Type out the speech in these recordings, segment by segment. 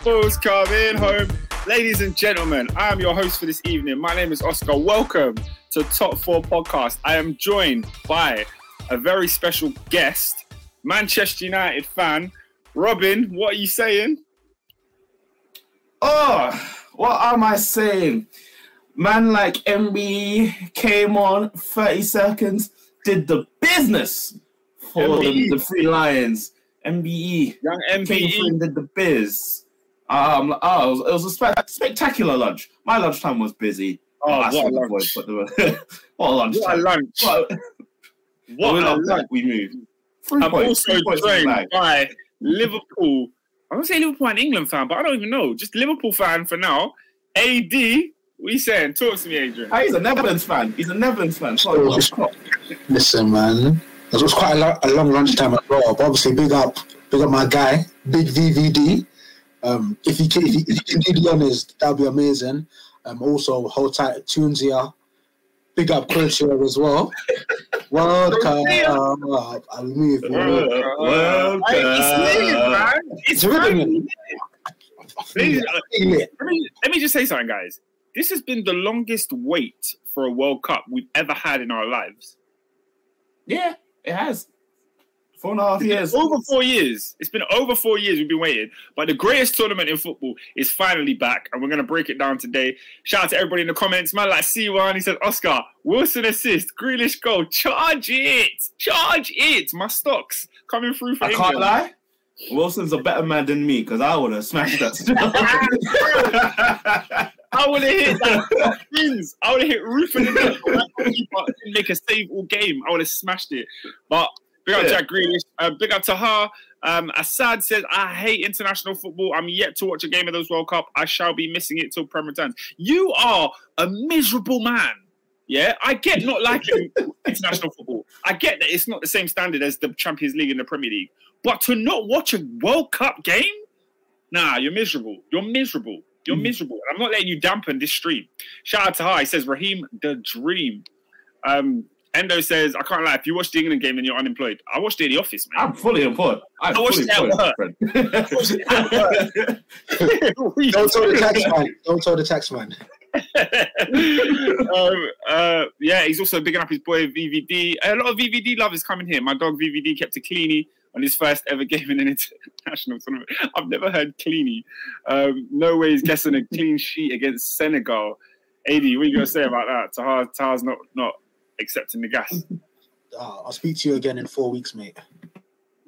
Football's coming home. Ladies and gentlemen, I am your host for this evening. My name is Oscar. Welcome to Top 4 Podcast. I am joined by a very special guest, Manchester United fan. Robin, what are you saying? Oh, what am I saying? Man like MB came on 30 seconds, did the business for the, the Three Lions. MBE. Young Came and did the biz. Um, oh, it was, it was a spe- spectacular lunch. My lunchtime was busy. Oh, that's what a lunch. boys put the what a lunchtime. What a lunch. What, What we a love lunch. we move. Three I'm points, also three points in joined by Liverpool. I don't say Liverpool and England fan, but I don't even know. Just Liverpool fan for now. AD, we you saying? Talk to me, Adrian. Ah, he's a Netherlands fan. He's a Netherlands fan. Sorry, Oh, World just- Cup. Listen, man, it was quite a, lo- a long lunchtime as well. But obviously, big up, big up my guy, Big VVD. Um, if he can, if he, if he can do the honors, that'd be amazing. Um, also, hold tight, tunes here. Big up Culture as well. World Cup, I move. World Uh, Hey, it's lit, man. It's It's rhythm, really man. Ladies- Yeah. let let me just say something, guys. This has been the longest wait for a World Cup we've ever had in our lives. Yeah, it has. Four and a half years. Over four years. It's been over four years we've been waiting. But the greatest tournament in football is finally back, and we're going to break it down today. Shout out to everybody in the comments. Man, like C1, he said, Oscar, Wilson assist, Grealish goal, charge it, charge it. My stocks coming through for I England. can't lie. Wilson's a better man than me because I would have smashed that. I would have hit that pins. I would have hit roof of the. That didn't make a save all game. I would have smashed it. But big up Yeah. Jack Grealish. Uh, big up to her. Um, Assad says, I hate international football. I'm yet to watch a game of those World Cup. I shall be missing it till Prem returns. You are a miserable man. Yeah, I get not liking international football. I get that it's not the same standard as the Champions League and the Premier League. But to not watch a World Cup game? Nah, you're miserable. You're miserable. You're miserable. I'm not letting you dampen this stream. Shout out to her. He says, Raheem the Dream. Um, Endo says, I can't lie. If you watch the England game, then you're unemployed. I watched it in the office, man. I'm fully employed. I'm I watched fully it at work. Don't tell the tax man. Don't tell the tax man. um, uh, yeah, he's also bigging up his boy VVD. A lot of VVD love is coming here. My dog VVD kept a cleanie on his first ever game in an international tournament. I've never heard cleanie. Um, no way he's guessing a clean sheet against Senegal. AD, what are you gonna say about that? Tahar, Tahar's not not accepting the gas. Uh, I'll speak to you again in four weeks, mate.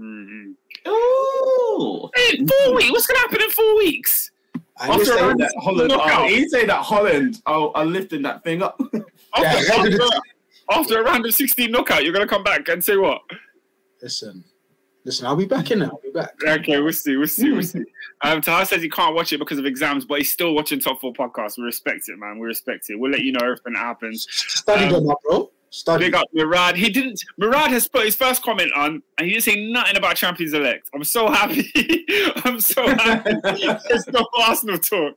Mhm. Ooh. Hey, four weeks. What's gonna happen in four weeks? I After understand saying that Holland, knockout. oh, he say that Holland are, are lifting that thing up. After, Yeah, after, after a round of 16 knockout, you're gonna come back and say what? Listen, listen, I'll be back in it. I'll be back. Okay, we'll see. We'll see. We'll see. Um, Tahar says he can't watch it because of exams, but he's still watching Top Four podcast. We respect it, man. We respect it. We'll let you know if that happens. Study Um, them up, bro. Study. Big up Murad. He didn't. Murad has put his first comment on, and he didn't say nothing about Champions Elect. I'm so happy. I'm so happy. It's no Arsenal talk.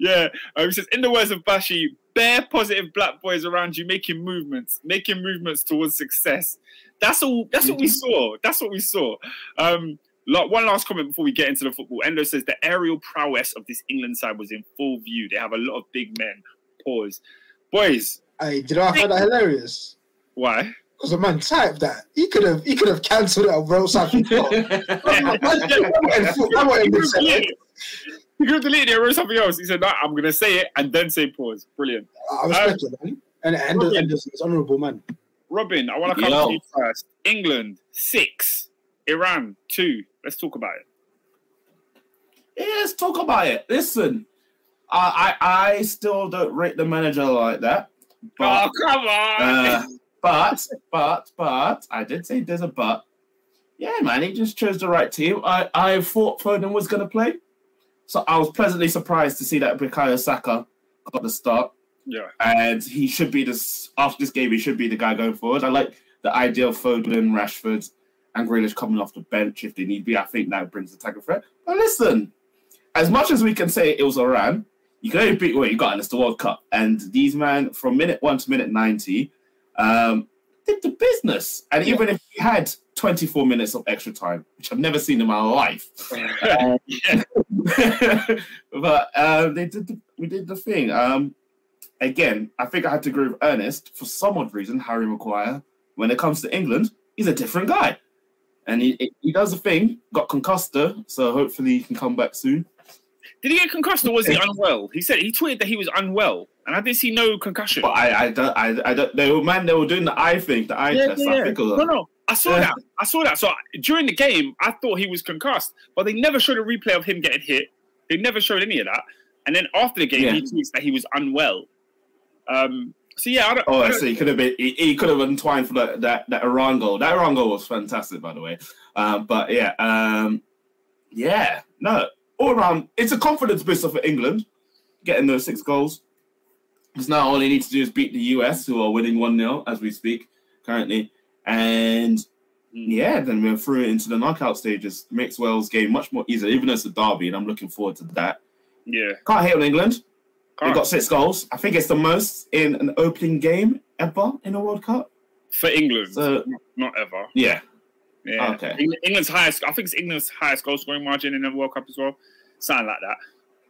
Yeah. Um, he says, in the words of Bashy, bare positive black boys around you making movements, making movements towards success. That's all. That's what we saw. That's what we saw. Um, like, one last comment before we get into the football. Endo says the aerial prowess of this England side was in full view. They have a lot of big men. Pause. Boys, Hey, did I find that hilarious? why? Because the man typed that. He could have he could have cancelled it and wrote something. else. Man, man, I want him to say it. He could have deleted it or wrote something else. He said, no, I'm going to say it and then say pause. Brilliant. I respect um, it, man. And and, Okay. and it's honourable man. Robin, I want to come Yo. to you first. England, six. Iran, two. Let's talk about it. Yeah, let's talk about it. Listen, I, I I still don't rate the manager like that. But oh, come on. uh, but but but I did say there's a but. Yeah, man, he just chose the right team. I, I thought Foden was gonna play. So I was pleasantly surprised to see that Bukayo Saka got the start. yeah. And he should be this after this game, he should be the guy going forward. I like the idea of Foden, Rashford, and Grealish coming off the bench if they need be. I think that brings the tackle threat. But listen, as much as we can say it was Iran, you can only beat what you got, and it's the World Cup. And these men, from minute one to minute 90, um, did the business. And even if we had 24 minutes of extra time, which I've never seen in my life, um, but uh, they did the, we did the thing. Um, again, I think I had to agree with Ernest for some odd reason. Harry Maguire, when it comes to England, he's a different guy, and he he does the thing. Got concussed, so hopefully he can come back soon. Did he get concussed or was he unwell? He said he tweeted that he was unwell, and I didn't see no concussion. But I I don't I, I don't. They were man. They were doing the eye thing, the eye Yeah, test. yeah, I yeah. think it was- No, no, I saw that. I saw that. So during the game, I thought he was concussed, but they never showed a replay of him getting hit. They never showed any of that. And then after the game, he tweets that he was unwell. Um. So yeah, I don't. Oh, I I don't- see. He could have been. He, he could have entwined for that that that Iran goal. That Iran goal was fantastic, by the way. Um, but yeah, um, yeah, no, all around, it's a confidence booster for England getting those six goals. Because now all they need to do is beat the US, who are winning one 0 as we speak currently, and hmm. yeah, then we're through into the knockout stages. Makes Wales game much more easier, even though it's a derby, and I'm looking forward to that. Yeah. Can't hate on England. They Can't. got six goals. I think it's the most in an opening game ever in a World Cup. for England, So- not ever. Yeah. Yeah. Okay. England's highest. I think it's England's highest goal scoring margin in the World Cup as well. Something like that.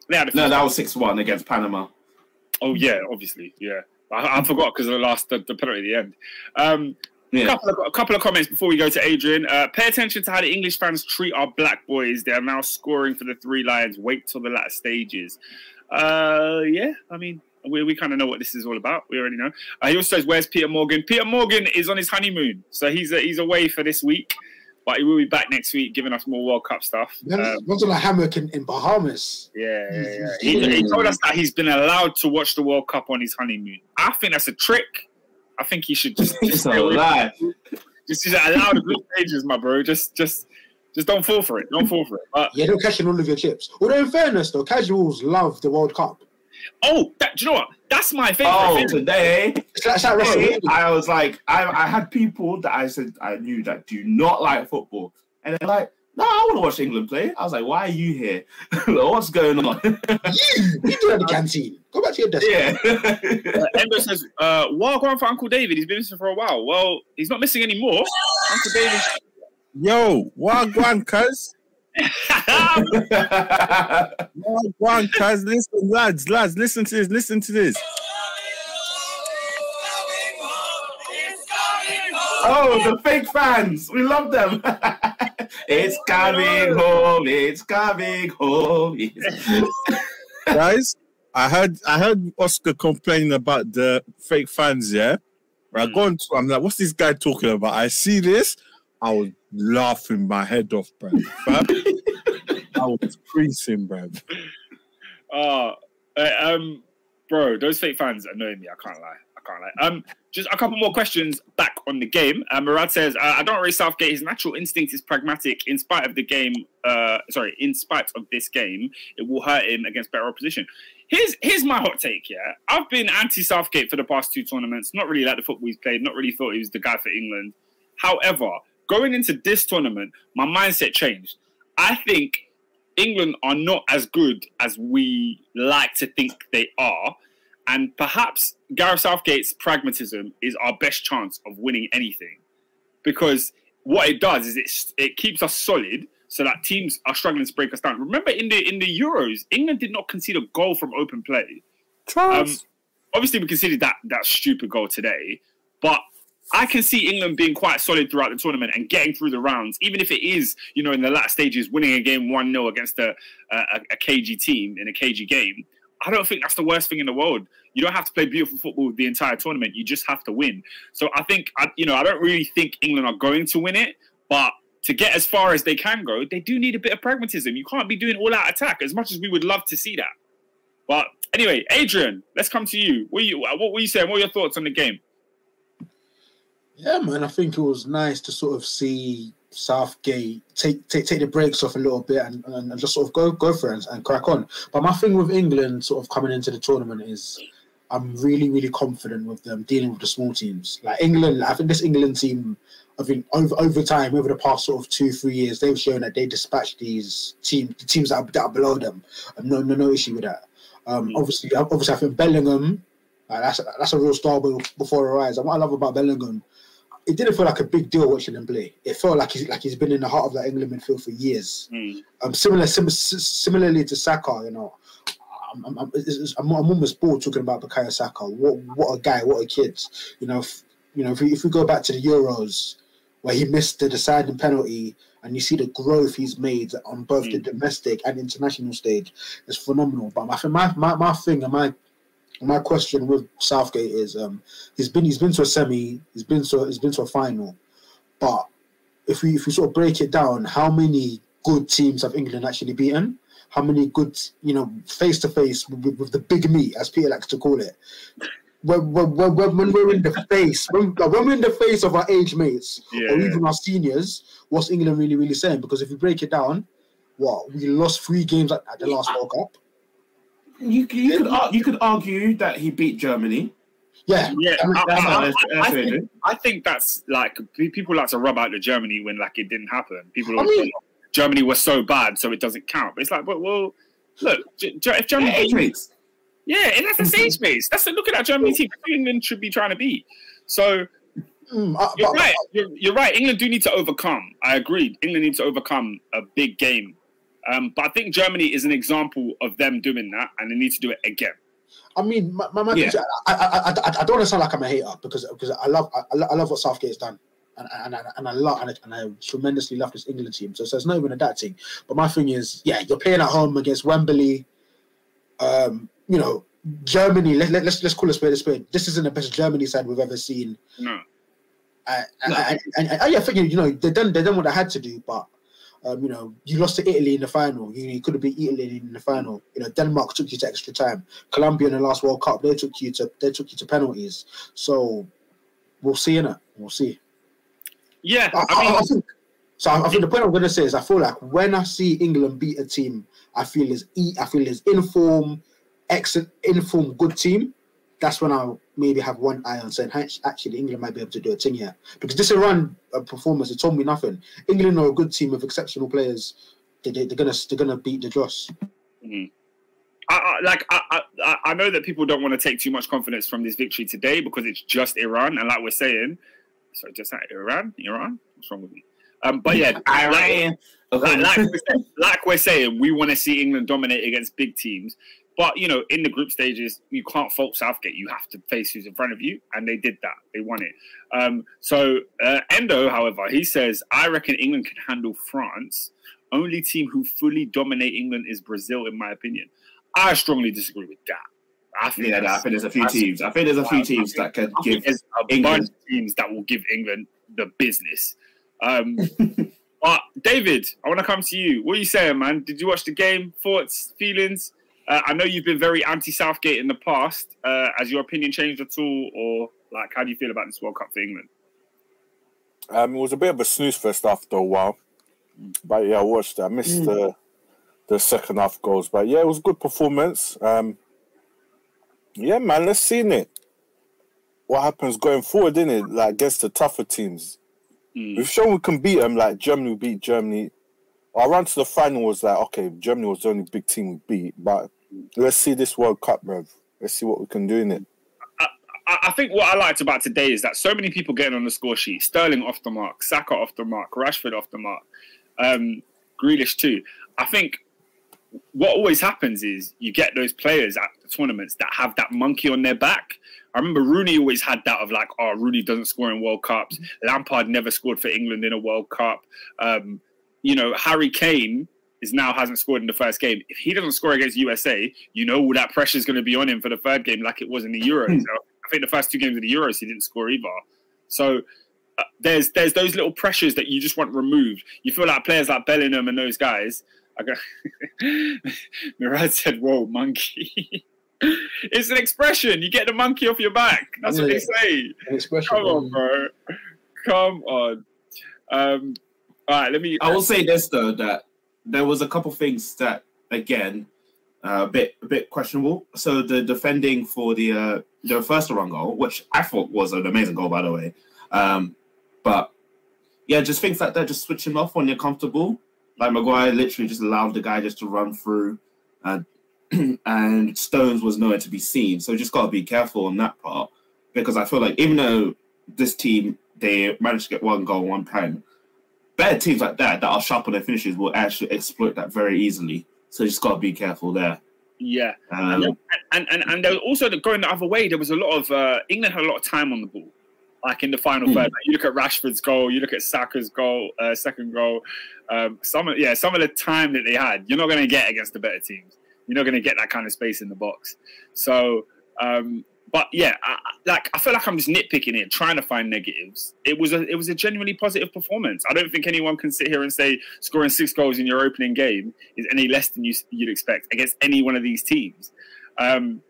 They had a No, that was 6 1 against Panama. Oh yeah, obviously, yeah. I, I forgot because of the last the, the penalty at the end. Um, a couple of a couple of comments before we go to Adrian. Uh, pay attention to how the English fans treat our black boys. They are now scoring for the three lions. Wait till the latter stages. Uh, yeah, I mean. We, we kind of know what this is all about. We already know. Uh, he also says, "Where's Peter Morgan?" Peter Morgan is on his honeymoon, so he's uh, he's away for this week, but he will be back next week, giving us more World Cup stuff. Um, on a hammock in, in Bahamas. yeah, yeah, yeah. He, he told us that he's been allowed to watch the World Cup on his honeymoon. I think that's a trick. I think he should just, just It's stay a away. lie. Just, just allow the group stages, my bro. Just, just, just don't fall for it. Don't fall for it. But Yeah, don't cash in all of your chips. Although, in fairness, though, casuals love the World Cup. Oh, that, do you know what? That's my favorite Oh, thing. today, It's like, today. I was like, I, I had people that I said I knew that do not like football. And they're like, no, I want to watch England play. I was like, why are you here? What's going on? You, you do it at the canteen. Go back to your desk. yeah. Uh, Endo says, uh, "Well, going for Uncle David. He's been missing for a while. Well, he's not missing anymore. Uncle David." Yo, Wagwan, cuz. Wagwan, cuz. Listen, lads, lads, listen to this, listen to this. oh, the fake fans. We love them. it's coming home. It's coming home. Guys, I heard I heard Oscar complaining about the fake fans, yeah? I go hmm. on to I'm like, what's this guy talking about? I see this, I was laughing my head off, bro. I was creasing, bro. Uh, uh, um, bro, those fake fans annoy me. I can't lie. I can't lie. Um, just a couple more questions back on the game. Uh, Murad says, uh, "I don't rate Southgate. His natural instinct is pragmatic. In spite of the game, uh, sorry, in spite of this game, it will hurt him against better opposition." Here's here's my hot take. Yeah, I've been anti Southgate for the past two tournaments. Not really like the football he's played. Not really thought he was the guy for England. However, going into this tournament, my mindset changed. I think England are not as good as we like to think they are. And perhaps Gareth Southgate's pragmatism is our best chance of winning anything. Because what it does is it, it keeps us solid so that teams are struggling to break us down. Remember in the in the Euros, England did not concede a goal from open play. Um, obviously, we conceded that that stupid goal today, but I can see England being quite solid throughout the tournament and getting through the rounds, even if it is, you know, in the last stages, winning a game 1 0 against a, a, a KG team in a KG game. I don't think that's the worst thing in the world. You don't have to play beautiful football the entire tournament. You just have to win. So I think, I, you know, I don't really think England are going to win it, but to get as far as they can go, they do need a bit of pragmatism. You can't be doing all out attack as much as we would love to see that. But anyway, Adrian, let's come to you. What, you, what were you saying? What are your thoughts on the game? Yeah, man, I think it was nice to sort of see Southgate take take take the brakes off a little bit and, and just sort of go go for it and, and crack on. But my thing with England sort of coming into the tournament is I'm really really confident with them dealing with the small teams. Like England, I think this England team, I think over over time over the past sort of two three years, they've shown that they dispatch these team the teams that are, that are below them. And no no no issue with that. Um, Mm. obviously obviously I think Bellingham. Like that's that's a real star before our eyes. And what I love about Bellingham it didn't feel like a big deal watching him play. It felt like he's like he's been in the heart of that England midfield for years. Mm. Um, similar, sim- similarly to Saka, you know, I'm, I'm, I'm, I'm, almost bored talking about Bukayo Saka. What what a guy, what a kid. You know, if, you know, if we, if we go back to the Euros where he missed the deciding penalty, and you see the growth he's made on both the domestic and international stage, it's phenomenal. But my my my, my thing and my my question with Southgate is um he's been he's been to a semi, he's been to he's been to a final, but if we if we sort of break it down, how many good teams have England actually beaten? How many good you know face to face with the big meat, as Peter likes to call it? When, when, when, when when we're in the face, when, when we're in the face of our age mates Yeah. or even our seniors, what's England really really saying? Because if you break it down, what we lost three games at, at the last World Cup. You, you could ar- you could argue that he beat Germany. Yeah, Yeah, I mean, think, think that's like people like to rub out the Germany when like it didn't happen. People I always mean- say, Germany was so bad, so it doesn't count. But it's like, but well, look, G- G- if Germany, Yeah, age mates. yeah, and that's the same space. That's the, look at that Germany team. England should be trying to beat. So Mm, uh, you're but- right. You're, you're right. England do need to overcome. I agree. England needs to overcome a big game. Um, but I think Germany is an example of them doing that, and they need to do it again. I mean, my, my, my Yeah. I, I, I, I, I don't want to sound like I'm a hater because because I love I, I love what Southgate's done, and and, and, and I love and I, and I tremendously love this England team. So, so it's not even a that thing. But my thing is, yeah, you're playing at home against Wembley. Um, you know, Germany. Let, let, let's let's call it spade a spade. This isn't the best Germany side we've ever seen. No. Uh, No. and, and, and, and, yeah, I think you know they done they done what they had to do, but um, you know you lost to Italy in the final. You, you could have beat Italy in the final. You know Denmark took you to extra time. Colombia in the last World Cup they took you to they took you to penalties. So we'll see in it. We'll see. Yeah, I, I mean, I, I think so. I, think the point I'm going to say is I feel like when I see England beat a team, I feel is I feel is inform, excellent inform good team. That's when I'll maybe have one eye on saying "Hey, actually England might be able to do a thing here because this Iran uh, performance it told me nothing. England are a good team with exceptional players. They, they, they're gonna they're gonna beat the Dross. Mhm. I, I, like I, I, I know that people don't want to take too much confidence from this victory today because it's just Iran, and like we're saying, sorry, just that Iran, Iran. What's wrong with me? Um, but yeah, like, like, like, we're saying, like we're saying, we want to see England dominate against big teams. But you know, in the group stages, you can't fault Southgate. You have to face who's in front of you, and they did that. They won it. Um, so uh, Endo, however, he says, "I reckon England can handle France. Only team who fully dominate England is Brazil, in my opinion." I strongly disagree with that. I think Yeah, I think there's a few teams. I think there's a few teams that can give. there's a England- bunch of teams that will give England the business. Um, but David, I want to come to you. What are you saying, man? Did you watch the game? Thoughts, feelings? Uh, I know you've been very anti-Southgate in the past. Uh, has your opinion changed at all, or like, how do you feel about this World Cup for England? Um, it was a bit of a snooze fest after a while, but yeah, I watched. it. I missed the the second half goals, but yeah, it was a good performance. Um, yeah, man, let's see it. What happens going forward, in it, like against the tougher teams. Mm. We've shown we can beat them. Like Germany will beat Germany. Our ran to the final was like, okay, Germany was the only big team we beat, but let's see this World Cup, bro. Let's see what we can do in it. I, I think what I liked about today is that so many people getting on the score sheet. Sterling off the mark, Saka off the mark, Rashford off the mark, um, Grealish too. I think what always happens is you get those players at the tournaments that have that monkey on their back. I remember Rooney always had that of like, oh, Rooney doesn't score in World Cups. Lampard never scored for England in a World Cup. Um, you know, Harry Kane is now hasn't scored in the first game. If he doesn't score against USA, you know all that pressure is going to be on him for the third game, like it was in the Euros. So I think the first two games of the Euros he didn't score either. So uh, there's there's those little pressures that you just want removed. You feel like players like Bellingham and those guys. I go, Murad said, "Whoa, monkey." it's an expression. You get the monkey off your back. That's what they say. Come on, bro. Come on. Um, all right, let me. I will say this though that there was a couple things that again uh, a bit a bit questionable. So the defending for the uh, the first run goal, which I thought was an amazing goal by the way, um, but yeah, just things like that, just switching off when you're comfortable. Like Maguire literally just allowed the guy just to run through, and and Stones was nowhere to be seen. So just got to be careful on that part because I feel like even though this team they managed to get one goal, one pen. Better teams like that that are sharp on their finishes will actually exploit that very easily. So you just got to be careful there. Yeah. Um, and and and there was also the, going the other way. There was a lot of uh, England had a lot of time on the ball, like in the final Hmm. third. Like, you look at Rashford's goal, you look at Saka's goal, uh, second goal. Um, some of yeah, some of the time that they had, you're not going to get against the better teams. You're not going to get that kind of space in the box. So, um, but yeah, I, like I feel like I'm just nitpicking it, trying to find negatives. It was a it was a genuinely positive performance. I don't think anyone can sit here and say scoring six goals in your opening game is any less than you, you'd expect against any one of these teams. Um,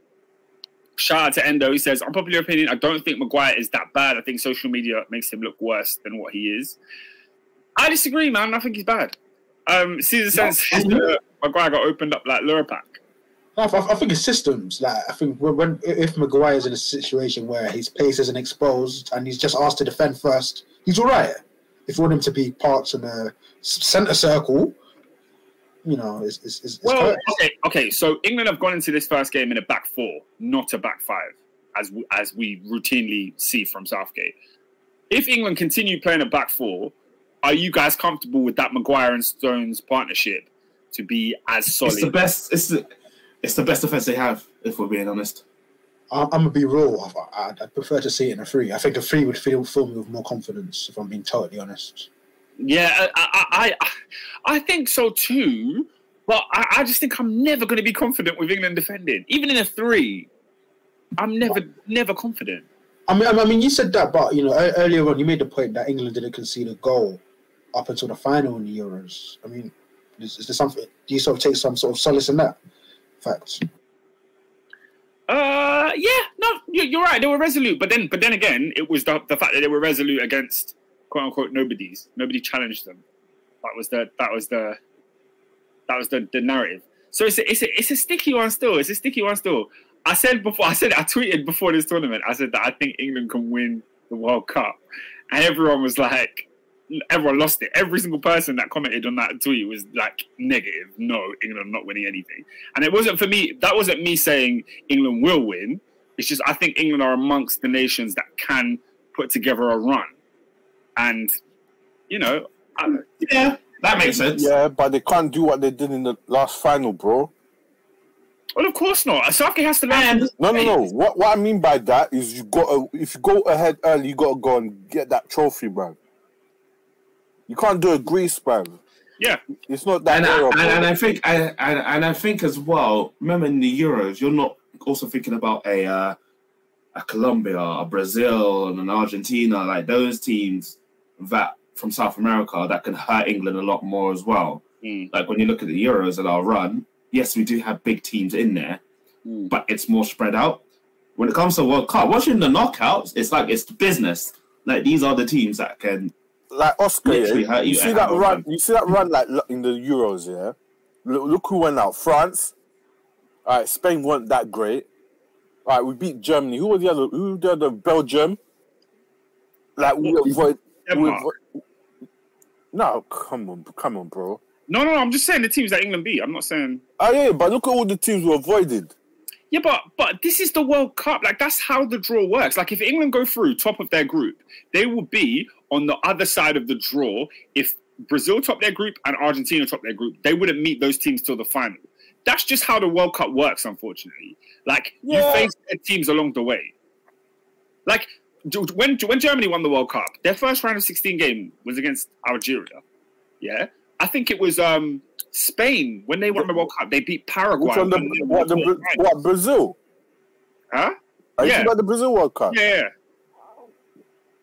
shout out to Endo. He says, unpopular opinion, I don't think Maguire is that bad. I think social media makes him look worse than what he is. I disagree, man. I think he's bad. Um, Caesar says uh, Maguire got opened up like Lurpak. I, I I think it's systems. Like I think when, when if Maguire's in a situation where his pace isn't exposed and he's just asked to defend first, he's all right. If you want him to be parts in a centre circle, you know, it's, it's, it's, it's Well, correct. okay, okay. So England have gone into this first game in a back four, not a back five, as we, as we routinely see from Southgate. If England continue playing a back four, are you guys comfortable with that Maguire and Stones partnership to be as solid? it's the best. It's the it's the best defense they have. If we're being honest. I'm, I'm gonna be real. I, I, I prefer to see it in a three. I think a three would feel fill me with more confidence. If I'm being totally honest. Yeah, I, I, I, I think so too. But I, I just think I'm never going to be confident with England defending, even in a three. I'm never, never confident. I mean, I mean, you said that, but you know, earlier on, you made the point that England didn't concede a goal up until the final in the Euros. I mean, is, is there something? Do you sort of take some sort of solace in that fact? Uh, yeah, no, you're right. They were resolute, but then, but then again, it was the, the fact that they were resolute against quote unquote nobodies. Nobody challenged them. That was the that was the that was the, the narrative. So it's a, it's a it's a sticky one still. It's a sticky one still. I said before. I said I tweeted before this tournament. I said that I think England can win the World Cup, and everyone was like, everyone lost it. Every single person that commented on that tweet was like negative. No, England not winning anything. And it wasn't for me. That wasn't me saying England will win. It's just I think England are amongst the nations that can put together a run, and you know, I, Yeah, that makes sense. Yeah, but they can't do what they did in the last final, bro. well, of course not. Southgate has to learn. And No, no, no. What what I mean by that is you got to if you go ahead early, you got to go and get that trophy, bro. You can't do a Greece, bro. Yeah, It's not that and, I, and, and I think I, and, and I think as well. Remember in the Euros, you're not also thinking about a uh, a Colombia, a Brazil, and an Argentina, like those teams that from South America that can hurt England a lot more as well. Mm. Like when you look at the Euros and our run, yes, we do have big teams in there, Mm. but it's more spread out. When it comes to World Cup, watching the knockouts, it's like it's business. Like these are the teams that can like Oscar, yeah, you you see that run. You see that run like in the Euros, yeah. Look, look who went out. France. All right, Spain weren't that great. All right, we beat Germany. Who was the other? Who the other? Belgium. Like we avoid. We avoid no, come on, come on, bro. No, no, no. I'm just saying the teams that England beat. I'm not saying. Oh yeah, but look at all the teams we avoided. Yeah, but but this is the World Cup. Like that's how the draw works. Like if England go through top of their group, they will be on the other side of the draw. If Brazil top their group and Argentina top their group, they wouldn't meet those teams till the final. That's just how the World Cup works, unfortunately. Like Yeah. you face their teams along the way. Like when when Germany won the World Cup, their first round of 16 game was against Algeria. Yeah, I think it was um Spain when they won the World Cup. They beat Paraguay. Which one? The, what, the, won Bra- right. what Brazil? Huh? Are you Yeah. talking about the Brazil World Cup? Yeah, yeah.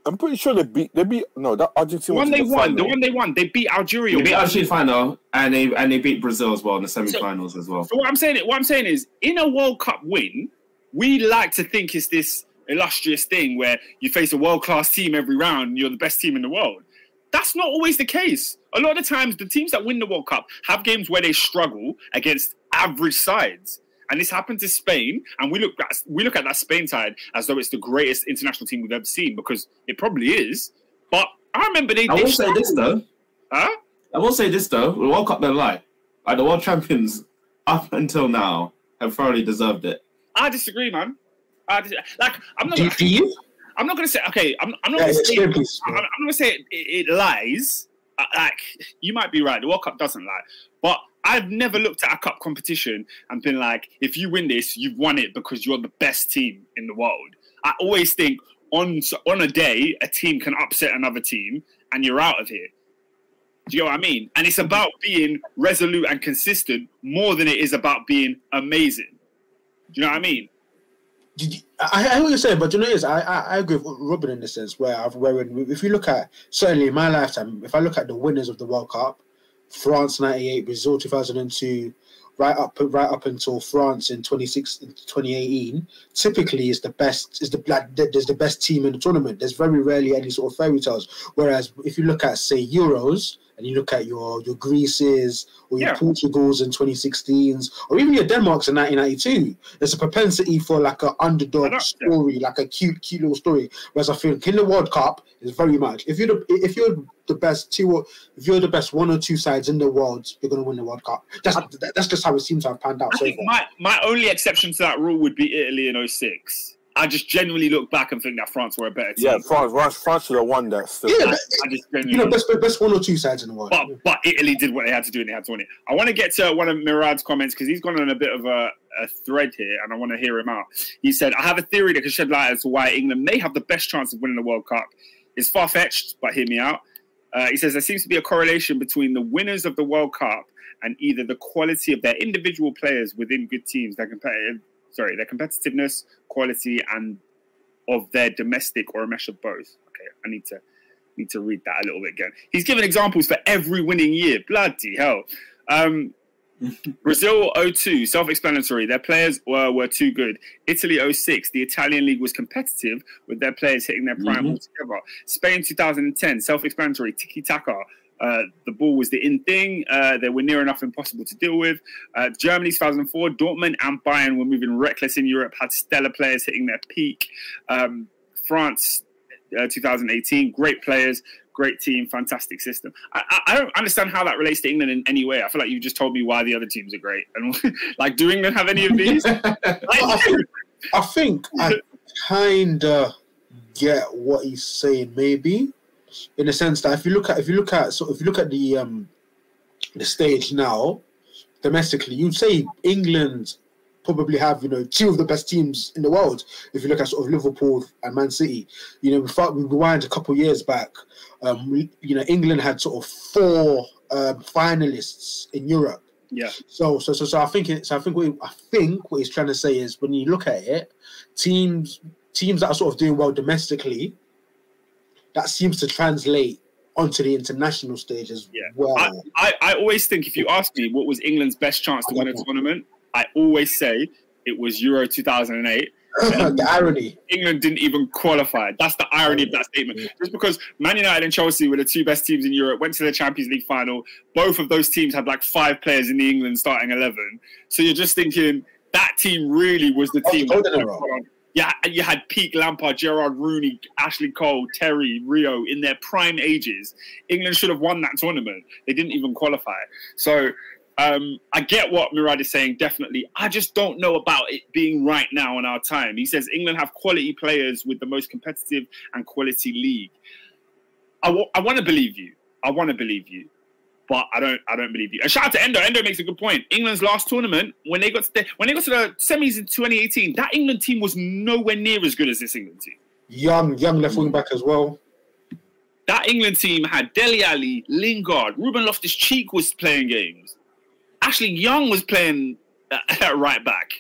I'm pretty sure they beat. They beat. No, that The Argentina. one was they in the won, the one they won, they beat Algeria. They beat once. Argentina final and they and they beat Brazil as well in the semi-finals as well. So what I'm saying, what I'm saying is, in a World Cup win, we like to think it's this illustrious thing where you face a world class team every round and you're the best team in the world. That's not always the case. A lot of times, the teams that win the World Cup have games where they struggle against average sides. And this happened to Spain, and we look at we look at that Spain side as though it's the greatest international team we've ever seen because it probably is. But I remember they. I they will say this though. Huh? I will say this though. The World Cup don't lie. Like the world champions up until now have thoroughly deserved it. I disagree, man. I dis- like I'm not. Do, do you? I'm not gonna say okay. I'm, I'm not Yeah, gonna say. I'm, I'm not gonna say it, it, it lies. Uh, Like you might be right. The World Cup doesn't lie, but I've never looked at a cup competition and been like, if you win this, you've won it because you're the best team in the world. I always think on on a day, a team can upset another team, and you're out of here. Do you know what I mean? And it's about being resolute and consistent more than it is about being amazing. Do you know what I mean? I, hear what you're saying, but you know, is I, I agree with Robin in the sense where I've where if you look at certainly in my lifetime, if I look at the winners of the World Cup, France '98, Brazil 2002, right up right up until France in 26 2018, typically is the best is the the- there's the best team in the tournament. There's very rarely any sort of fairy tales. Whereas if you look at say Euros and you look at your your Greece's or your Yeah. Portugals in 2016s or even your Denmark's in 1992, there's a propensity for like a I underdog yeah. story, like a cute cute little story. Whereas I think in the World Cup is very much if you're the if you're the best two or if you're the best one or two sides in the world, you're gonna win the World Cup. That's that's just how it seems to have panned out I so think far. my, my only exception to that rule would be Italy in 06. I just genuinely look back and think that France were a better team. Yeah, France, France, France should have won that. Still. Yeah, I, but, I just you know, best best one or two sides in the world. But, but Italy did what they had to do and they had to win it. I want to get to one of Murad's comments because he's gone on a bit of a, a thread here and I want to hear him out. He said, I have a theory that could shed light as to why England may have the best chance of winning the World Cup. It's far fetched, but hear me out. Uh, he says there seems to be a correlation between the winners of the World Cup and either the quality of their individual players within good teams, their competitive, sorry, their competitiveness, quality, and of their domestic or a mesh of both. Okay, I need to need to read that a little bit again. He's given examples for every winning year. Bloody hell. Um, Brazil 02, self-explanatory. Their players were, were too good. Italy 06, the Italian league was competitive with their players hitting their prime Mhm. altogether. Spain 2010, self-explanatory. Tiki-taka. Uh, the ball was the in thing. Uh, they were near enough impossible to deal with. Uh, Germany 2004, Dortmund and Bayern were moving reckless in Europe, had stellar players hitting their peak. Um, France uh, 2018, great players, great team, fantastic system. I, I, I don't understand how that relates to England in any way. I feel like you just told me why the other teams are great. And like, do England have any of these? I think, I I kind of get what he's saying, maybe, in the sense that if you look at if you look at so if you look at the um the stage now domestically, you'd say England probably have you know two of the best teams in the world. If you look at sort of Liverpool and Man City, you know, we thought we rewind a couple of years back. Um, we, you know, England had sort of four um, finalists in Europe. yeah, So, so, so, so I think it's. I think what I think what he's trying to say is when you look at it, teams teams that are sort of doing well domestically, that seems to translate onto the international stage as Yeah. well. I, I, I always think if you ask me what was England's best chance to win a tournament, I always say it was Euro 2008. the irony. England didn't even qualify. That's the irony of that statement. Just because Man United and Chelsea were the two best teams in Europe, went to the Champions League final. Both of those teams had like five players in the England starting eleven. So you're just thinking that team really was the Oh, team. Yeah, you had peak Lampard, Gerrard Rooney, Ashley Cole, Terry, Rio in their prime ages. England should have won that tournament. They didn't even qualify. So um, I get what Murad is saying, definitely. I just don't know about it being right now in our time. He says England have quality players with the most competitive and quality league. I want to believe you. I want to believe you. But I don't. I don't believe you. And shout out to Endo. Endo makes a good point. England's last tournament, when they got to the, when they got to the semis in 2018, that England team was nowhere near as good as this England team. Young, young left wing back as well. That England team had Dele Alli, Lingard, Ruben Loftus Cheek was playing games. Ashley Young was playing at at right back.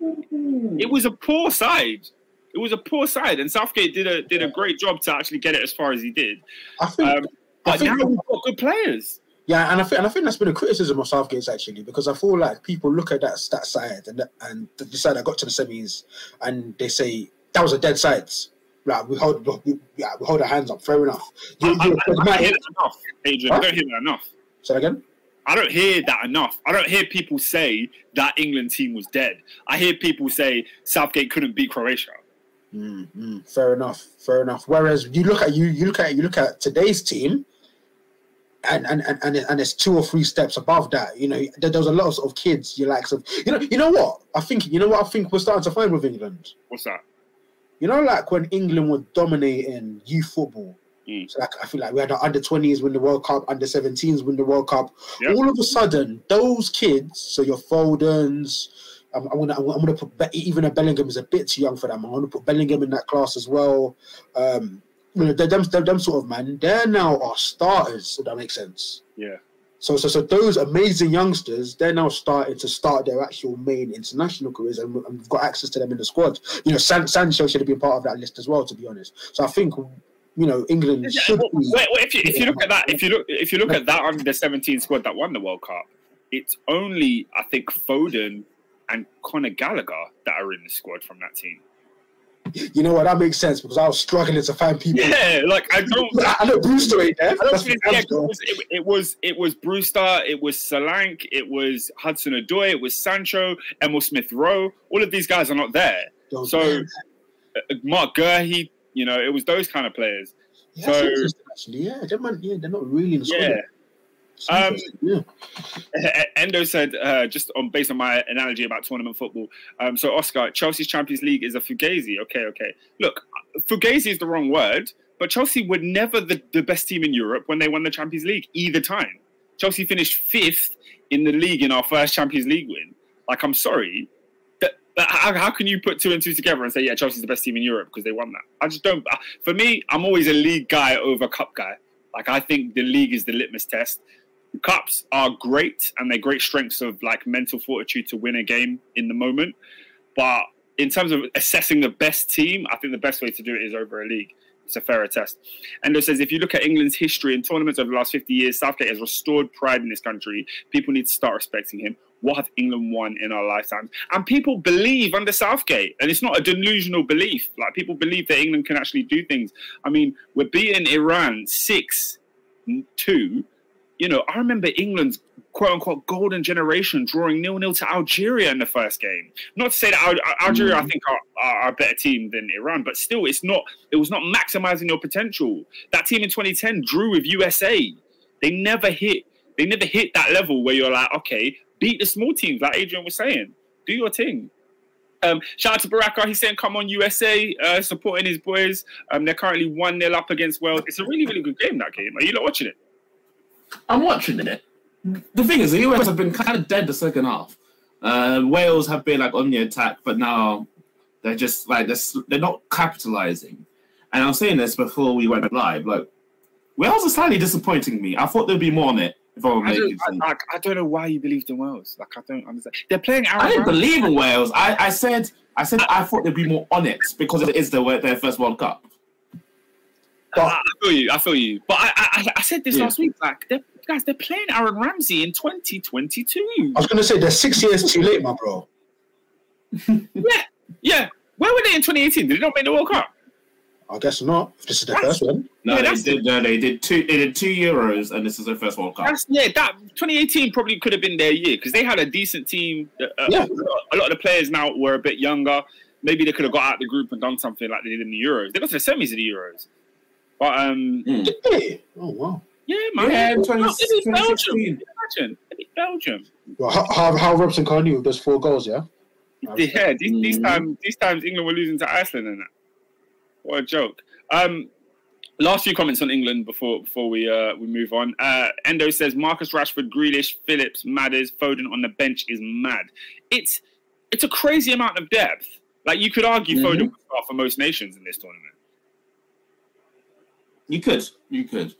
It was a poor side. It was a poor side, and Southgate did a did a great job to actually get it as far as he did. I think. Um, I but think now we've got good players. Yeah, and I think and I think that's been a criticism of Southgate's actually because I feel like people look at that that side and and the side that got to the semis and they say that was a dead side. Like we hold we, yeah, we hold our hands up. Fair enough. You, I, you, I- I don't hear that enough, Adrian. I don't hear that enough. say that again. I don't hear that enough. I don't hear people say that England team was dead. I hear people say Southgate couldn't beat Croatia. Mm, mm, fair enough. Fair enough. Whereas you look at you you look at you look at today's team. And and, and, and, and it's two or three steps above that. You know, there, was a lot of, sort of kids you like. So, you know, you know what? I think you know what I think we're starting to find with England. What's that? you know, like when England were dominating youth football. Mm. So like I feel like we had the under 20s win the World Cup, under 17s win the World Cup. Yep. All of a sudden, those kids, so your Fodens, I'm, I'm gonna I'm, gonna put even a Bellingham is a bit too young for them. I'm gonna put Bellingham in that class as well. Um, you know, them, them, them sort of man, they're now our starters. If that makes sense. Yeah. So, so, so those amazing youngsters, they're now starting to start their actual main international careers, and, we- and we've got access to them in the squad. You know, San, Sancho should have been part of that list as well, to be honest. So I think, you know, England Yeah, should well, be. well, if you if you look at that, if you look if you look at that under seventeen squad that won the World Cup, it's only I think Foden and Conor Gallagher that are in the squad from that team. You know what? That makes sense because I was struggling to find people. Yeah, like I don't. I, know Brewster ain't there. Don't That's think, yeah, damn 'cause sure. it, was, it, it was it was Brewster, it was Solanke, it was Hudson Odoi, it was Sancho, Emil Smith Rowe. All of these guys are not there. Those- So uh, Marc Guehi, you know, it was those kind of players. yeah, so- actually. Yeah, they're, yeah, they're not really in the squad. Yeah. Um, yeah. Endo said, uh, just on based on my analogy about tournament football. Um, so Oscar, Chelsea's Champions League is a fugazi. Okay, okay. Look, fugazi is the wrong word, but Chelsea were never the, the best team in Europe when they won the Champions League either time. Chelsea finished fifth in the league in our first Champions League win. Like, I'm sorry. That, that, how, how can you put two and two together and say, yeah, Chelsea's the best team in Europe because they won that? I just don't. uh, For me, I'm always a league guy over cup guy. Like, I think the league is the litmus test cups are great and they're great strengths of like mental fortitude to win a game in the moment. But in terms of assessing the best team, I think the best way to do it is over a league. It's a fairer test. Endo says if you look at England's history in tournaments over the last 50 years, Southgate has restored pride in this country. People need to start respecting him. What have England won in our lifetimes? And people believe under Southgate, and it's not a delusional belief. Like people believe that England can actually do things. I mean, we're beating Iran 6 2 you know, I remember England's quote unquote golden generation drawing nil nil to Algeria in the first game. Not to say that Al- Algeria, I think, are, are a better team than Iran, but still, it's not. It was not maximizing your potential. That team in 2010 drew with USA. They never hit. They never hit that level where you're like, okay, beat the small teams, like Adrian was saying. Do your thing. Um, shout out to Baraka. He's saying, "Come on, USA, uh, supporting his boys." Um, they're currently one 0 up against Wales. It's a really, really good game. That game. Are you not watching it? I'm watching it. The thing is, the US have been kind of dead the second half. Uh, Wales have been like on the attack, but now they're just like they're, they're not capitalizing. And I was saying this before we went live. Like Wales are slightly disappointing me. I thought there'd be more on it. If I were I don't. I, I, I don't know why you believed in Wales. Like I don't understand. They're playing Aaron. I didn't Ramsey. believe in Wales. I, I said I said I thought there'd be more on it because it is their their first World Cup. I, I feel you. I feel you. But I, I, I said this Yeah. last week. Like, they're, guys, they're playing Aaron Ramsey in 2022. I was going to say they're six years too late, my bro. Yeah, yeah. Where were they in 2018? Did they not make the World Cup? I guess not. If this is the That's- first one. No, Yeah, they that's- did. No, they did two. They did two Euros, and this is their first World Cup. That's yeah. That 2018 probably could have been their year because they had a decent team. Uh, uh, Yeah. A lot of the players now were a bit younger. Maybe they could have got out the group and done something like they did in the Euros. They got to the semis of the Euros. But um, Mm. Hey. Oh wow. yeah, man. Yeah, in They 20, beat Belgium. Imagine. They beat Belgium. Well, how, how, how Robson Kanu with those four goals, yeah? Yeah, these, these Mhm. times these times England were losing to Iceland and that. What a joke. Um, last few comments on England before before we uh, we move on. Uh, Endo says Marcus Rashford, Grealish, Phillips, Madders, Foden on the bench is mad. It's it's a crazy amount of depth. Like you could argue Mhm. Foden would start for most nations in this tournament. You could. You could.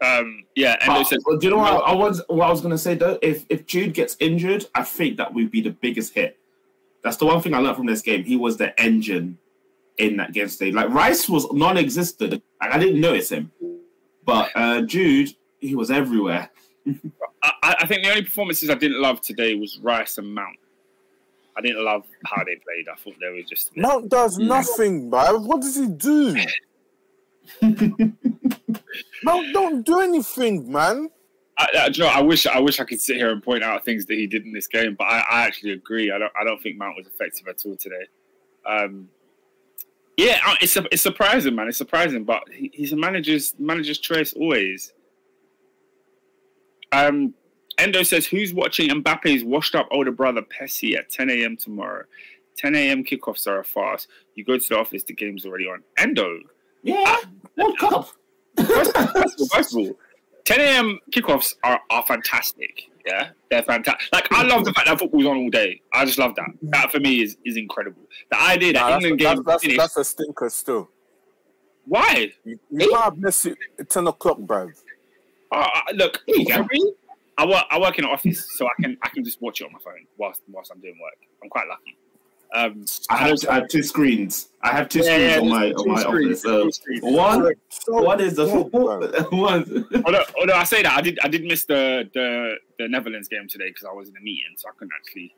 Um, yeah, Endo Uh, says do you know what I was? What I was gonna say though, if if Jude gets injured, I think that would be the biggest hit. That's the one thing I learned from this game. He was the engine in that game state. Like Rice was non-existent. Like, I didn't notice him, but uh, Jude, he was everywhere. I, I think the only performances I didn't love today was Rice and Mount. I didn't love how they played. I thought they were just Mount does Mm. nothing, bruv. What does he do? Mount don't do anything, man. I, I, you know, I wish I wish I could sit here and point out things that he did in this game, but I, I actually agree. I don't I don't think Mount was effective at all today. Um, yeah, it's it's surprising, man. It's surprising, but he, he's a manager's manager's choice always. Um, Endo says, "Who's watching Mbappe's washed-up older brother Pessi at 10 a.m. tomorrow?" 10 a.m. kickoffs are a farce. You go to the office, the game's already on. Endo, Yeah, World Cup. first, first, of all, first of all, 10 a.m. kickoffs are, are fantastic. Yeah, they're fantastic. Like I love the fact that football's on all day. I just love that. That for me is is incredible. The idea that Nah, that's, England that's, game that's, finished. that's a stinker still. Why? You, you can't have Messi at 10 o'clock, bro. Uh, uh, look, There you go. for me, I work I work in an office, so I can I can just watch it on my phone whilst whilst I'm doing work. I'm quite lucky. Um, I have, I have two screens. I have two Yeah, screens yeah, on my on my screens, office. two Uh, one, So one is the dead, football. bruv. One. although, although I say that I did I did miss the the, the Netherlands game today because I was in a meeting, so I couldn't actually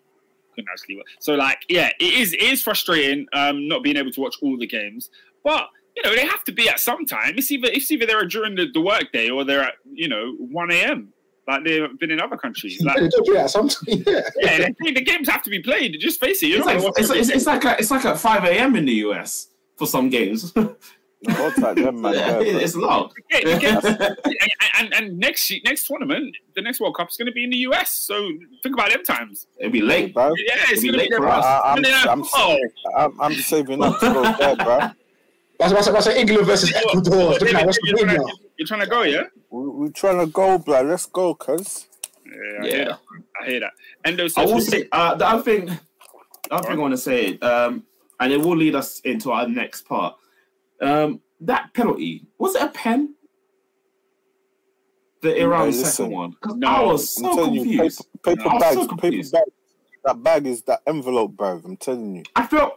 couldn't actually. Work. So like, yeah, it is it is frustrating um, not being able to watch all the games, but you know they have to be at some time. It's either it's either they're during the, the work day or they're at you know one a.m. like they've been in other countries. Like, Yeah, don't do that sometimes. Yeah. yeah, they, the games have to be played. Just face it. You're It's like it's, it's, it's like a, it's like at five a.m. in the US for some games. Like them, man. Yeah, it's long. Yeah, the and, and, and next next tournament, the next World Cup is going to be in the US. So think about them times. It'll be late. bro. Yeah, it's It'll going be to be late for us. I, I'm, I'm, oh. Football. I'm, I'm saving up to go there, bruv. That's, that's, that's like England versus Ecuador. Looking at West you're, trying to, you're trying to go, yeah? We, we're trying to go, bruv. Let's go, cuz. Yeah, I Yeah. hear that. I hear that. Endo I says, will say uh, the other thing. The other thing I want to say, um, and it will lead us into our next part. Um, that penalty was it a pen? The Iran listen. second one. 'Cause No, I was I'm so telling you, paper, paper I was bags, so paper confused. bag. That bag is that envelope, bro. I'm telling you. I felt,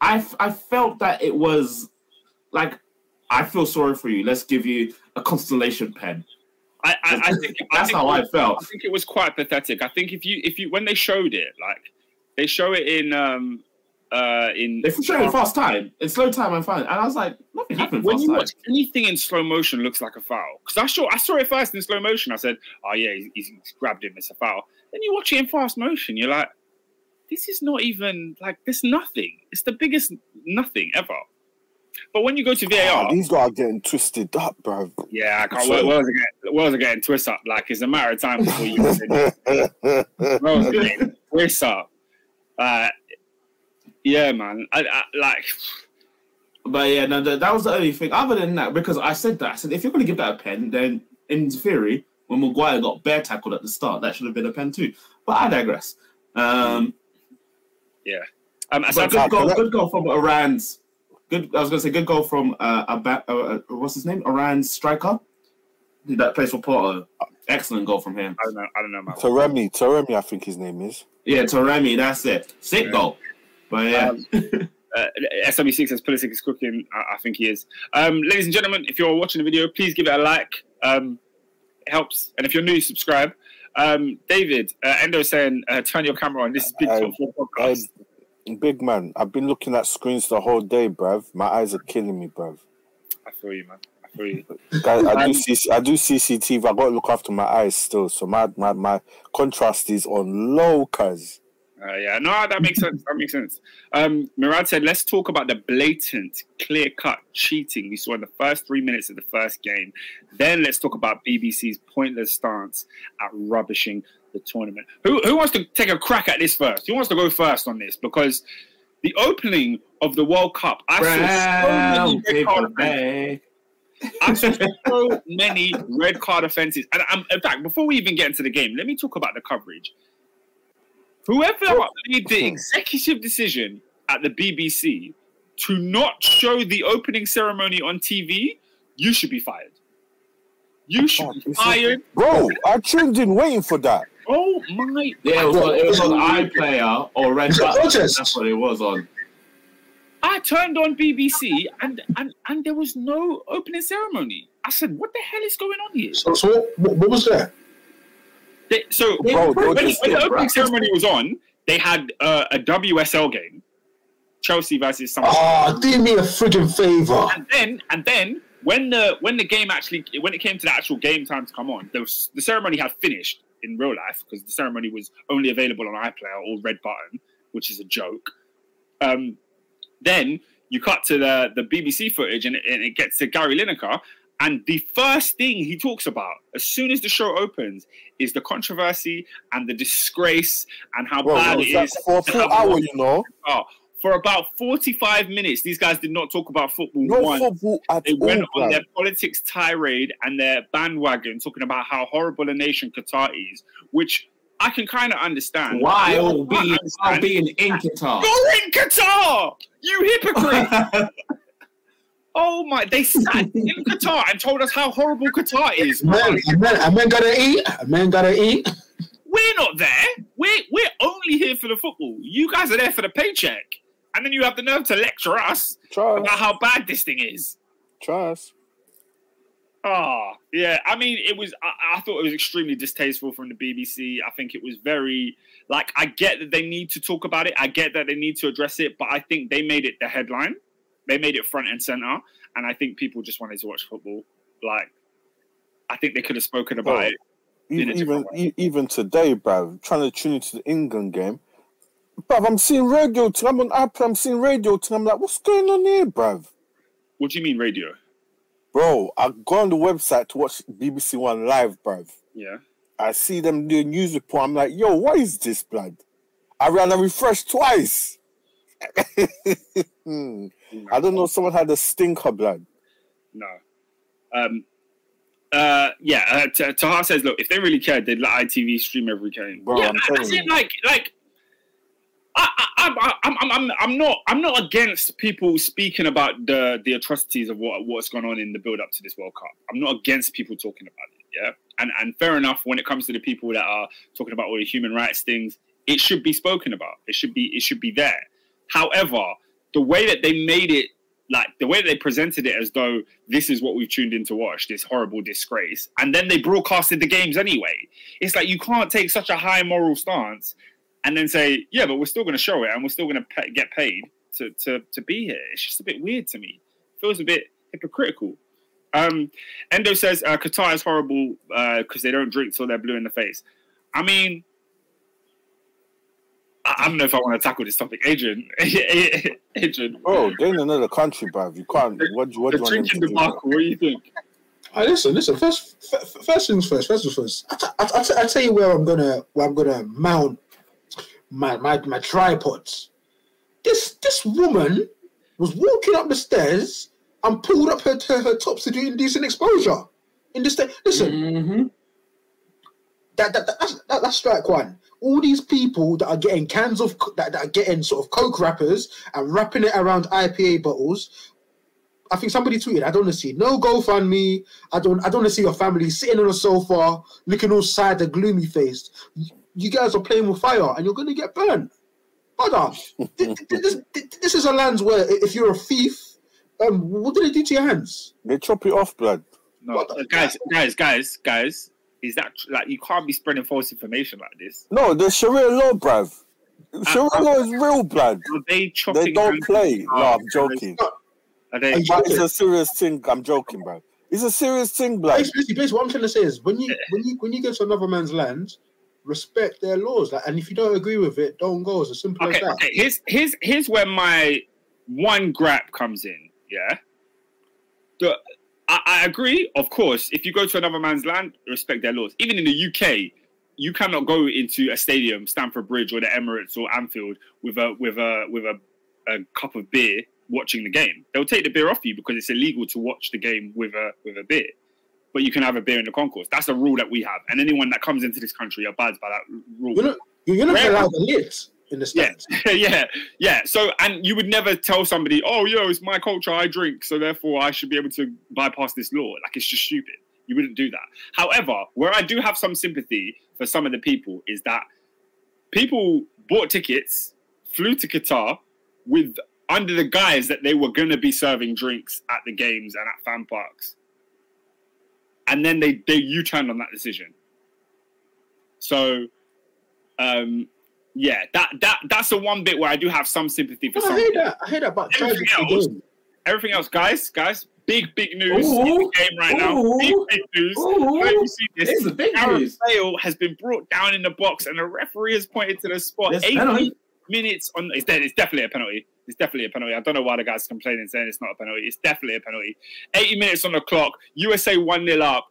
I, f- I felt that it was like, I feel sorry for you. Let's give you a constellation pen. I, I, I think I That's think, how I felt. I think it was quite pathetic. I think if you if you when they showed it, like they show it in um uh in They show it in fast time, in slow time, I'm fine. And I was like, nothing happened when fast you time. watch anything in slow motion looks like a foul because I saw I saw it first in slow motion. I said, "Oh yeah, he's, he's grabbed him. It's a foul." Then you watch it in fast motion. You're like, "This is not even like this. Nothing. It's the biggest nothing ever." But when you go to VAR, Ah, these guys are getting twisted up, bro. yeah, I can't. So- Well, was getting, Wales are getting twist up. Like it's a matter of time before you Wales are getting twist up. Uh, yeah, man. I, I like. But yeah, no, that, that was the only thing. Other than that, because I said that, I said if you're going to give that a pen, then in theory, when Maguire got bear tackled at the start, that should have been a pen too. But I digress. Um, Um, but aside good from, goal, good goal from Iran's. Good, I was going to say good goal from uh, Aba- uh, uh, what's his name? Iran's striker. That plays for Porto. Excellent goal from him. I don't know. I don't know. Man. Taremi, Taremi, I think his name is. Yeah, Taremi, that's it. Sick Yeah. goal. But yeah, Um, uh, SW6 says Pulisic is cooking. I, I think he is. Um, ladies and gentlemen, if you're watching the video, please give it a like. Um, it helps. And if you're new, subscribe. Um, David, uh, Endo saying, uh, turn your camera on. This is Big I- Top 4 I, podcast. Big man, I've been looking at screens the whole day, bruv. My eyes are killing me, bruv. I feel you, man. I feel you. Guys, I do see, I do CCTV. I got to look after my eyes still, so my my, my contrast is on low, cuz. Uh, yeah, no, that makes sense. That makes sense. Um, Murad said, let's talk about the blatant, clear cut cheating we saw in the first three minutes of the first game. Then let's talk about BBC's pointless stance at rubbishing the tournament. Who, who wants to take a crack at this first? Who wants to go first on this? Because the opening of the World Cup, I saw so many red card offenses. I saw so many red card offenses. And um, in fact, before we even get into the game, let me talk about the coverage. Whoever made the executive decision at the BBC to not show the opening ceremony on TV, you should be fired. You should be It's a- fired. Bro, I tuned in waiting for that. Oh my! Yeah, it was, on, it was on iPlayer or Red Button. That's what it was on. I turned on BBC and, and and there was no opening ceremony. I said, "What the hell is going on here?" So, so what, what, what was there? They, so Bro, when, when the opening bro. ceremony was on, they had uh, a WSL game, Chelsea versus someone. Ah, do me a friggin' favor. and then and then when the when the game actually when it came to the actual game time to come on, the, the ceremony had finished in real life because the ceremony was only available on iPlayer or Red Button, which is a joke. Um, then you cut to the the BBC footage and it, and it gets to Gary Lineker. And the first thing he talks about as soon as the show opens is the controversy and the disgrace and how Bro, bad it it was is like for a full hour, you know. car For about 45 minutes, these guys did not talk about football No once. football at They all, went on bruv. their politics tirade and their bandwagon talking about how horrible a nation Qatar is, which I can kind of understand. Why I being, understand. being in Qatar. Go in Qatar, you hypocrite! oh my! They sat in Qatar and told us how horrible Qatar is. Man, a man, a man gotta eat. A man gotta eat. We're not there. We're we're only here for the football. You guys are there for the paycheck, and then you have the nerve to lecture us Trust, about how bad this thing is. trust. Ah, yeah. I mean, it was. I, I thought it was extremely distasteful from the BBC. I think it was very like. I get that they need to talk about it. I get that they need to address it, but I think they made it the headline. They made it front and center, and I think people just wanted to watch football. Like, I think they could have spoken about Bro. it. Even even, e- even today, bruv, trying to tune into the England game. Bruv, I'm seeing radio thing. I'm on iPad, I'm seeing radio thing. I'm like, what's going on here, bruv? What do you mean radio? Bro, I go on the website to watch BBC One live, bruv. Yeah. I see them doing news report. I'm like, yo, what is this, blood? I ran and refreshed twice. Hmm. I don't know. Someone had a stinker, blood. No. Um. Uh. Yeah. Uh, T- Taha says, look, if they really cared, they'd let ITV stream every game. Bro, yeah, I'm I- I telling see, like, like. I, I, I, I'm, I'm, I'm, I'm not, I'm not against people speaking about the, the atrocities of what, what's gone on in the build up to this World Cup. I'm not against people talking about it. Yeah, and and fair enough when it comes to the people that are talking about all the human rights things, it should be spoken about. It should be, it should be there. However, the way that they made it like the way they presented it as though this is what we've tuned in to watch this horrible disgrace and then they broadcasted the games anyway. It's like you can't take such a high moral stance and then say yeah but we're still going to show it and we're still going to get paid to, to to be here. It's just a bit weird to me. Feels a bit hypocritical. Um endo says uh, qatar is horrible because they don't drink till they're blue in the face. I mean I I don't know if I want to tackle this topic, Adrian. Adrian, Bro, they're in another country, bruv. You can't. What, do- what the do you want drinking to do? debacle. What do you think? Hey, listen, listen. First, f- f- first things first. First things first. I, t- I, t- I, t- I tell you where I'm gonna where I'm gonna mount my my my tripods. This this woman was walking up the stairs and pulled up her her, her tops to do indecent exposure. In the sta- listen, Mm-hmm. that, that, that that's that, that's strike one. All these people that are getting cans of that, that are getting sort of coke wrappers and wrapping it around IPA bottles. I think somebody tweeted, "I don't want to see no GoFundMe. I don't. I don't want to see your family sitting on a sofa looking all sad and gloomy faced. You guys are playing with fire, and you're going to get burned, brother. th- th- this, this is a land where if you're a thief, um, what do they do to your hands? They chop it off, blood. No, What guys, guys, guys, guys. Is that like you can't be spreading false information like this? No, the Sharia law, bruv. Sharia uh, law is real, blood. They chopping? They don't hands? play. No, I'm joking. Are they? Are you- But it's a serious thing. I'm joking, bruv. It's a serious thing, blood. Basically, basically, what I'm trying to say is when you when you when you go to another man's land, respect their laws. Like, and if you don't agree with it, don't go. It's as simple Okay, as that. okay. Here's here's here's where my one grab comes in. Yeah. The, I, I agree, of course. If you go to another man's land, respect their laws. Even in the UK, you cannot go into a stadium, Stamford Bridge or the Emirates or Anfield, with a with a with a, a cup of beer watching the game. They'll take the beer off you because it's illegal to watch the game with a with a beer. But you can have a beer in the concourse. That's a rule that we have, and anyone that comes into this country abides by that rule. You're not you're not allowed the lid in the Yeah, yeah, yeah. So, and you would never tell somebody, "Oh, yo, it's my culture. I drink, so therefore I should be able to bypass this law." Like it's just stupid. You wouldn't do that. However, where I do have some sympathy for some of the people is that people bought tickets, flew to Qatar with under the guise that they were going to be serving drinks at the games and at fan parks, and then they they U-turned on that decision. So, um, yeah, that that that's the one bit where I do have some sympathy for No, I hear that. I hear that. But Everything else-. Everything else, guys, guys, big big news Ooh. in the game right now. Big big news. Ooh. You see this? This is big Aaron news. Bale has been brought down in the box, and the referee has pointed to the spot. There's 80 penalty. minutes on. It's, it's definitely a penalty. It's definitely a penalty. I don't know why the guy's complaining saying it's not a penalty. It's definitely a penalty. 80 minutes on the clock. USA 1 0 up.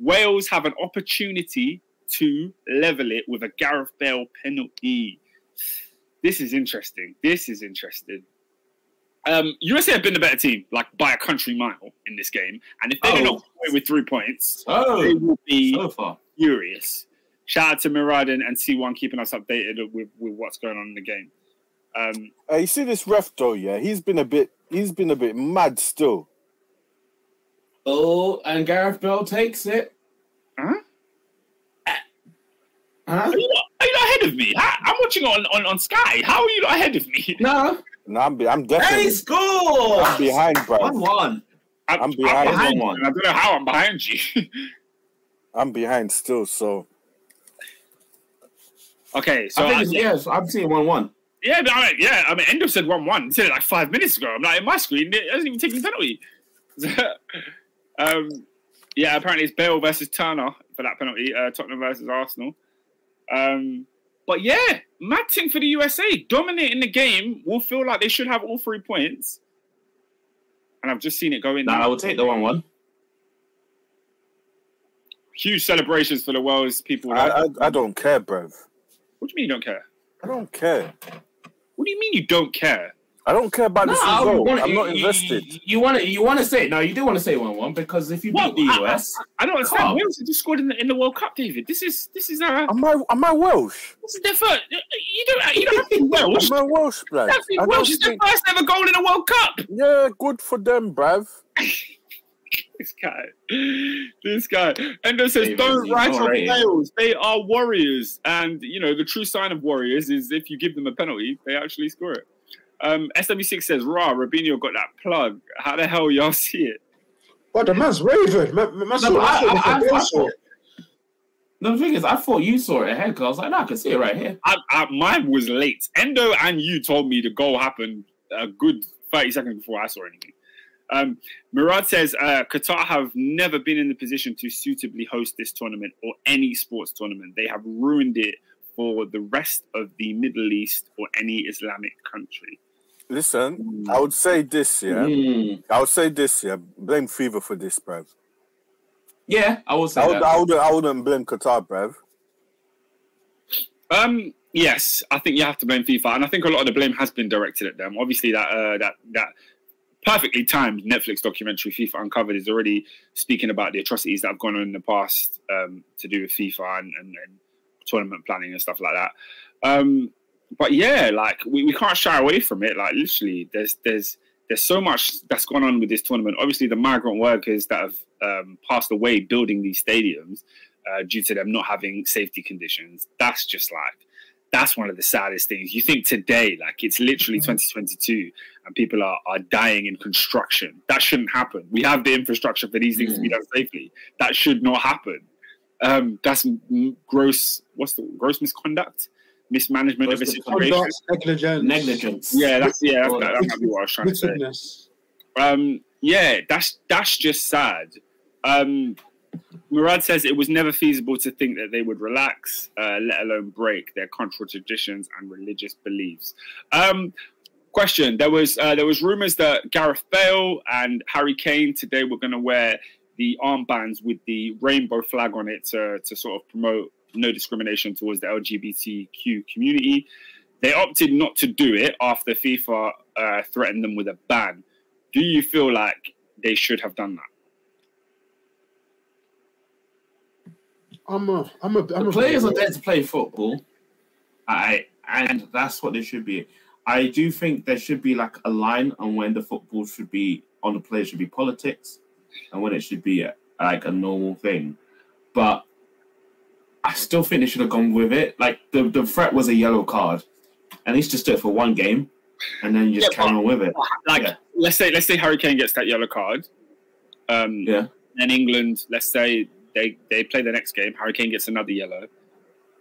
Wales have an opportunity to level it with a Gareth Bale penalty. this is interesting. This is interesting. Um, USA have been the better team, like by a country mile in this game. And if they do Oh. not come away with three points, oh. they will be so far. furious. Shout out to Murad and, and C1 keeping us updated with, with what's going on in the game. Um, Uh, you see this ref though, yeah, he's been a bit, he's been a bit mad still. Oh, and Gareth Bale takes it. Huh? Huh? are, you not, are you not ahead of me? How, I'm watching on, on, on Sky. How are you not ahead of me? No. No, I'm, be, I'm definitely, he scores! I'm behind, bro. 1 1. I'm, I'm behind I'm one. I don't know how I'm behind you. I'm behind still. So okay, so I think I- it's, yes, I'm seeing 1 1. Yeah, but I mean, yeah. I mean, Endo said one one. He said it like five minutes ago. I'm like, in my screen, it hasn't even taken a penalty. um, yeah, apparently it's Bale versus Turner for that penalty. Uh, Tottenham versus Arsenal. Um, but yeah, mad thing for the USA dominating the game. Will feel like they should have all three points. And I've just seen it go in. No, I will take the 1 1. Huge celebrations for the world's people. I, I, I don't care, bro. what do you mean you don't care? I don't care. What do you mean you don't care? I don't care about No, this I result. wanna- I'm not invested. You, you want to you want to say no, you do want to say one one because if you Well, beat the I- US, I don't understand. Come. Wales just scored in the, in the World Cup, David. This is this is uh, Am I am I Welsh? This is their first. You don't. You don't have to be Welsh. Am I Welsh, blood? You have to be I Welsh. don't It's their think. first ever goal in a World Cup. Yeah, good for them, bruv. This guy. This guy. Endo says, David, "Don't write not off rated. Wales. They are warriors, and you know the true sign of warriors is if you give them a penalty, they actually score it." Um, SW6 says, "Rah, Robinho got that plug. How the hell y'all see it?" But the man's raving. Man, man, man, No, but I- I- I- I I, no, the thing is, I thought you saw it ahead because I was like, no, I can see it right here. I, I, mine was late. Endo and you told me the goal happened a good 30 seconds before I saw anything. Um, Murad says uh, Qatar have never been in the position to suitably host this tournament or any sports tournament. They have ruined it for the rest of the Middle East or any Islamic country. Listen, I would say this, yeah. Mm. I would say this, yeah. Blame FIFA for this, bruv. Yeah, I would say I, would, that. I, wouldn't, I wouldn't blame Qatar, bruv. Um, yes, I think you have to blame FIFA, and I think a lot of the blame has been directed at them. Obviously, that uh, that that perfectly timed Netflix documentary FIFA Uncovered is already speaking about the atrocities that have gone on in the past um, to do with FIFA and, and, and tournament planning and stuff like that. Um, but yeah, like we, we can't shy away from it. Like literally, there's there's there's so much that's gone on with this tournament. Obviously, the migrant workers that have um, passed away building these stadiums uh, due to them not having safety conditions. That's just like that's one of the saddest things. You think today, like it's literally 2022, and people are are dying in construction. That shouldn't happen. We have the infrastructure for these things to be done safely. That should not happen. Um, that's m- gross. What's the gross misconduct, mismanagement of a Gross situation? Negligence, Negligence. Yeah, that's yeah. That's, Or- that, that might be what I was trying to say um, yeah, that's that's just sad. Um, Murad says it was never feasible to think that they would relax, uh, let alone break their cultural traditions and religious beliefs. Um, question: There was uh, there was rumors that Gareth Bale and Harry Kane today were going to wear the armbands with the rainbow flag on it to to sort of promote no discrimination towards the LGBTQ community. They opted not to do it after FIFA uh, threatened them with a ban. Do you feel like they should have done that? I'm a, I'm a, I'm The a players are there to play football. I and that's what they should be. I do think there should be like a line on when the football should be on the players should be politics, and when it should be a, like a normal thing. But I still think they should have gone with it. Like the the threat was a yellow card. At least just do it for one game, and then you just Yeah, carry on with it. Like, Yeah. let's say let's say Harry Kane gets that yellow card. Um, Yeah. Then England, let's say they they play the next game. Harry Kane gets another yellow,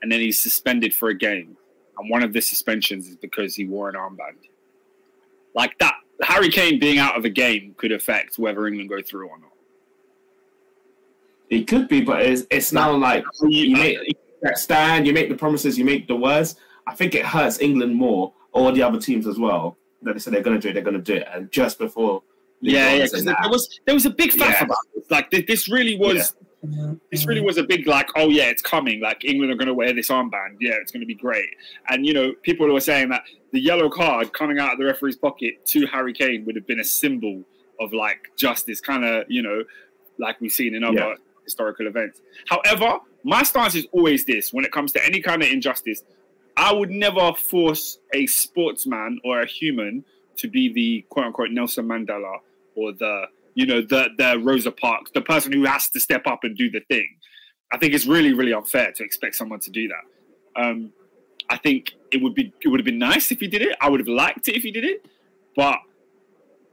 and then he's suspended for a game. And one of the suspensions is because he wore an armband. Like that, Harry Kane being out of a game could affect whether England go through or not. It could be, but it's it's now like you make that stand, you make the promises, you make the words. I think it hurts England more, or the other teams as well. That they said they're going to do it, they're going to do it, and just before, Yeah, yeah. Because there was there was a big faff Yeah. about this. Like this really was this really was a big like, oh yeah, it's coming. Like England are going to wear this armband. Yeah, it's going to be great. And you know, people were saying that the yellow card coming out of the referee's pocket to Harry Kane would have been a symbol of like justice, kind of you know, like we've seen in other Yeah. Historical events. However, my stance is always this: when it comes to any kind of injustice, I would never force a sportsman or a human to be the quote unquote Nelson Mandela or the you know the the Rosa Parks, the person who has to step up and do the thing. I think it's really really unfair to expect someone to do that. Um, I think it would be it would have been nice if he did it. I would have liked it if he did it, but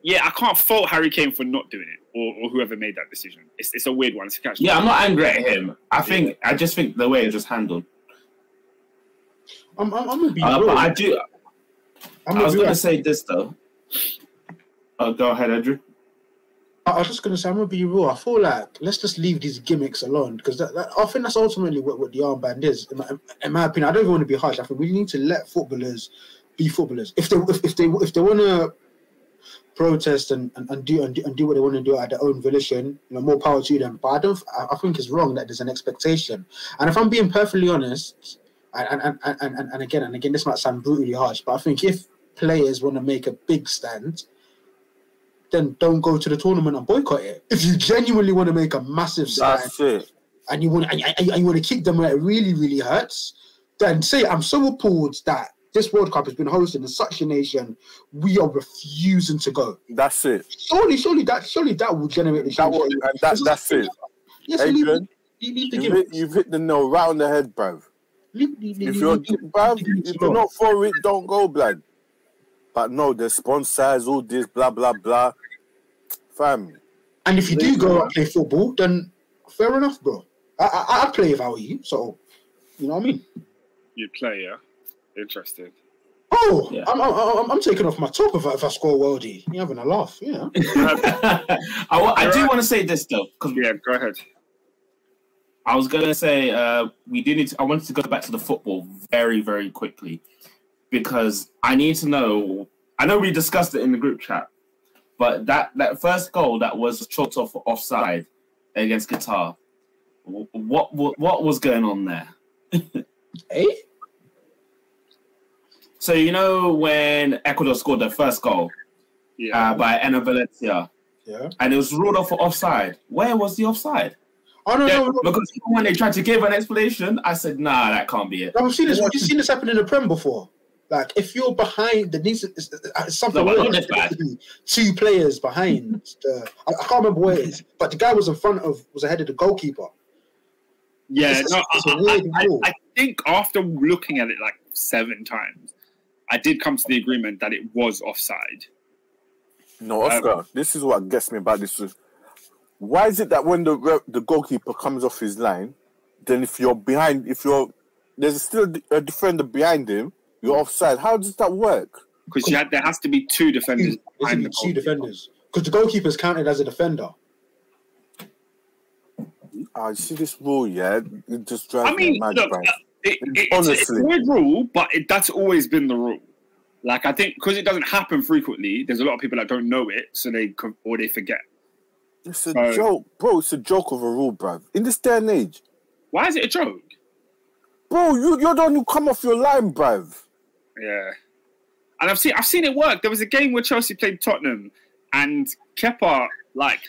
yeah, I can't fault Harry Kane for not doing it or, or whoever made that decision. It's, it's a weird one. It's a catch. Yeah, I'm not angry at him. I think I just think the way it was handled. I'm, I'm, I'm gonna be Uh, but I do. I'm I was be going real. to say this though. Oh, go ahead, Andrew. I I was just gonna say, I'm gonna be real. I feel like let's just leave these gimmicks alone because that, that, I think that's ultimately what, what the armband is. In my, in my opinion, I don't even want to be harsh. I think we need to let footballers be footballers. If they if, if they if they want to protest and, and, and do and do, and do what they want to do at their own volition, you know, more power to them. But I don't. I, think it's wrong that there's an expectation. And if I'm being perfectly honest, and and, and, and, and again and again, this might sound brutally harsh, but I think if players want to make a big stand then don't go to the tournament and boycott it. If you genuinely want to make a massive stand and you want and, and, and you want to kick them where it really, really hurts, then say I'm so appalled that this World Cup has been hosted in such a nation, we are refusing to go. That's it. Surely, surely that surely that will generate the That change. will, and that, that's it. Yes, leave, Adrian, leave, leave the You've hit, you've hit the nail right on the head, bruv. Leave, leave, leave, If you're, leave, leave bruv, the if you're alone. not for it, don't go, blood. But no, the sponsors, all this, blah, blah, blah. Fam, And if you do go and play football, then fair enough, bro. I, I, I'd play if I were you. So, you know what I mean? You play, yeah. Interesting. Oh, Yeah. I'm, I'm, I'm, I'm taking off my top if I, if I score worldy. You're having a laugh, yeah. I, I do want to say this though, because Yeah, go ahead. I was gonna say uh, we do need. To, I wanted to go back to the football very, very quickly because I need to know. I know we discussed it in the group chat, but that that first goal that was chalked off for offside against Qatar. What what what was going on there? Eh? So you know when Ecuador scored their first goal Yeah. uh, by Enner Valencia, Yeah. and it was ruled off for offside. Where was the offside? Oh, no, Yeah, no, no. Because even when they tried to give an explanation, I said, "Nah, that can't be it." I've seen this. You've seen this happen in the Prem before. Like, if you're behind, the needs it's, it's something. No, but not this bad. Two players behind. The, I, I can't remember where it is, but the guy was in front of, was ahead of the goalkeeper. Yeah, It's- no, it's a I, weird I. I, I think after looking at it like seven times, I did come to the agreement that it was offside. no, Oscar, um, this is what gets me about this. Why is it that when the re- the goalkeeper comes off his line, then if you're behind, if you're there's still a defender behind him, you're mm. offside. How does that work? Because there has to be two defenders Two, behind the two defenders. Because the goalkeeper's counted as a defender. I see this rule, yeah. It just drives I mean, me mad, look, it, it, it's, it's a weird rule, but it, that's always been the rule. Like I think because it doesn't happen frequently, there's a lot of people that don't know it, so they or they forget. It's a joke, bro. It's a joke of a rule, bro. In this day and age, Why is it a joke? bro, you you're the one who come off your line, bro. Yeah, and I've seen I've seen it work. There was a game where Chelsea played Tottenham, and Kepa like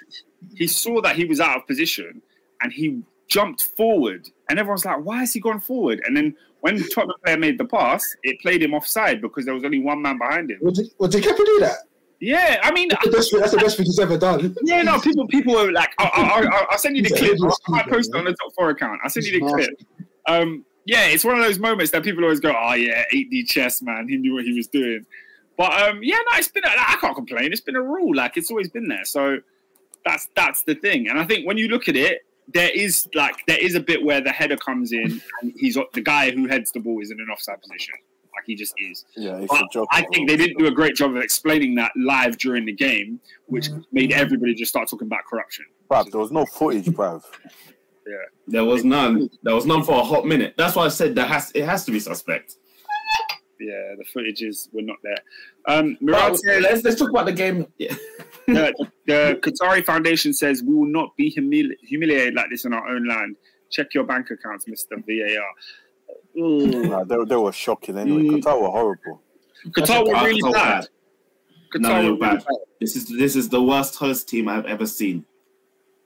he saw that he was out of position, and he jumped forward, and everyone's like, "Why is he going forward?" And then when the Tottenham player made the pass, it played him offside because there was only one man behind him. Well, did, well, did Kepa do that? Yeah, I mean, That's the best, that's the best thing he's ever done. yeah, no, people people were like, I'll, I'll, I'll, I'll send you the clip. I might keeper, post it man. on the top four account. I'll send you the clip. Um, yeah, it's one of those moments that people always go, "Oh yeah, 8D chess, man. He knew what he was doing." But um, yeah, no, it's been. I can't complain. It's been a rule. Like it's always been there. So that's that's the thing. And I think when you look at it, there is like there is a bit where the header comes in, and he's the guy who heads the ball is in an offside position. Like he just is. Yeah, But. I think they didn't do a great job of explaining that live during the game, which made everybody just start talking about corruption. Bruv, there was no footage, bruv. Yeah. There was none. There was none for a hot minute. That's why I said there has it has to be suspect. Yeah, the footages were not there. Um, But Mirage, let's let's talk about the game. Yeah. the, the Qatari Foundation says we will not be humili- humiliated like this in our own land. Check your bank accounts, Mister VAR. Ooh. Nah, they, they were shocking anyway. Mm. Qatar were horrible. Qatar were really Qatar bad. No, Qatar they were were really bad. bad. This is this is the worst host team I've ever seen.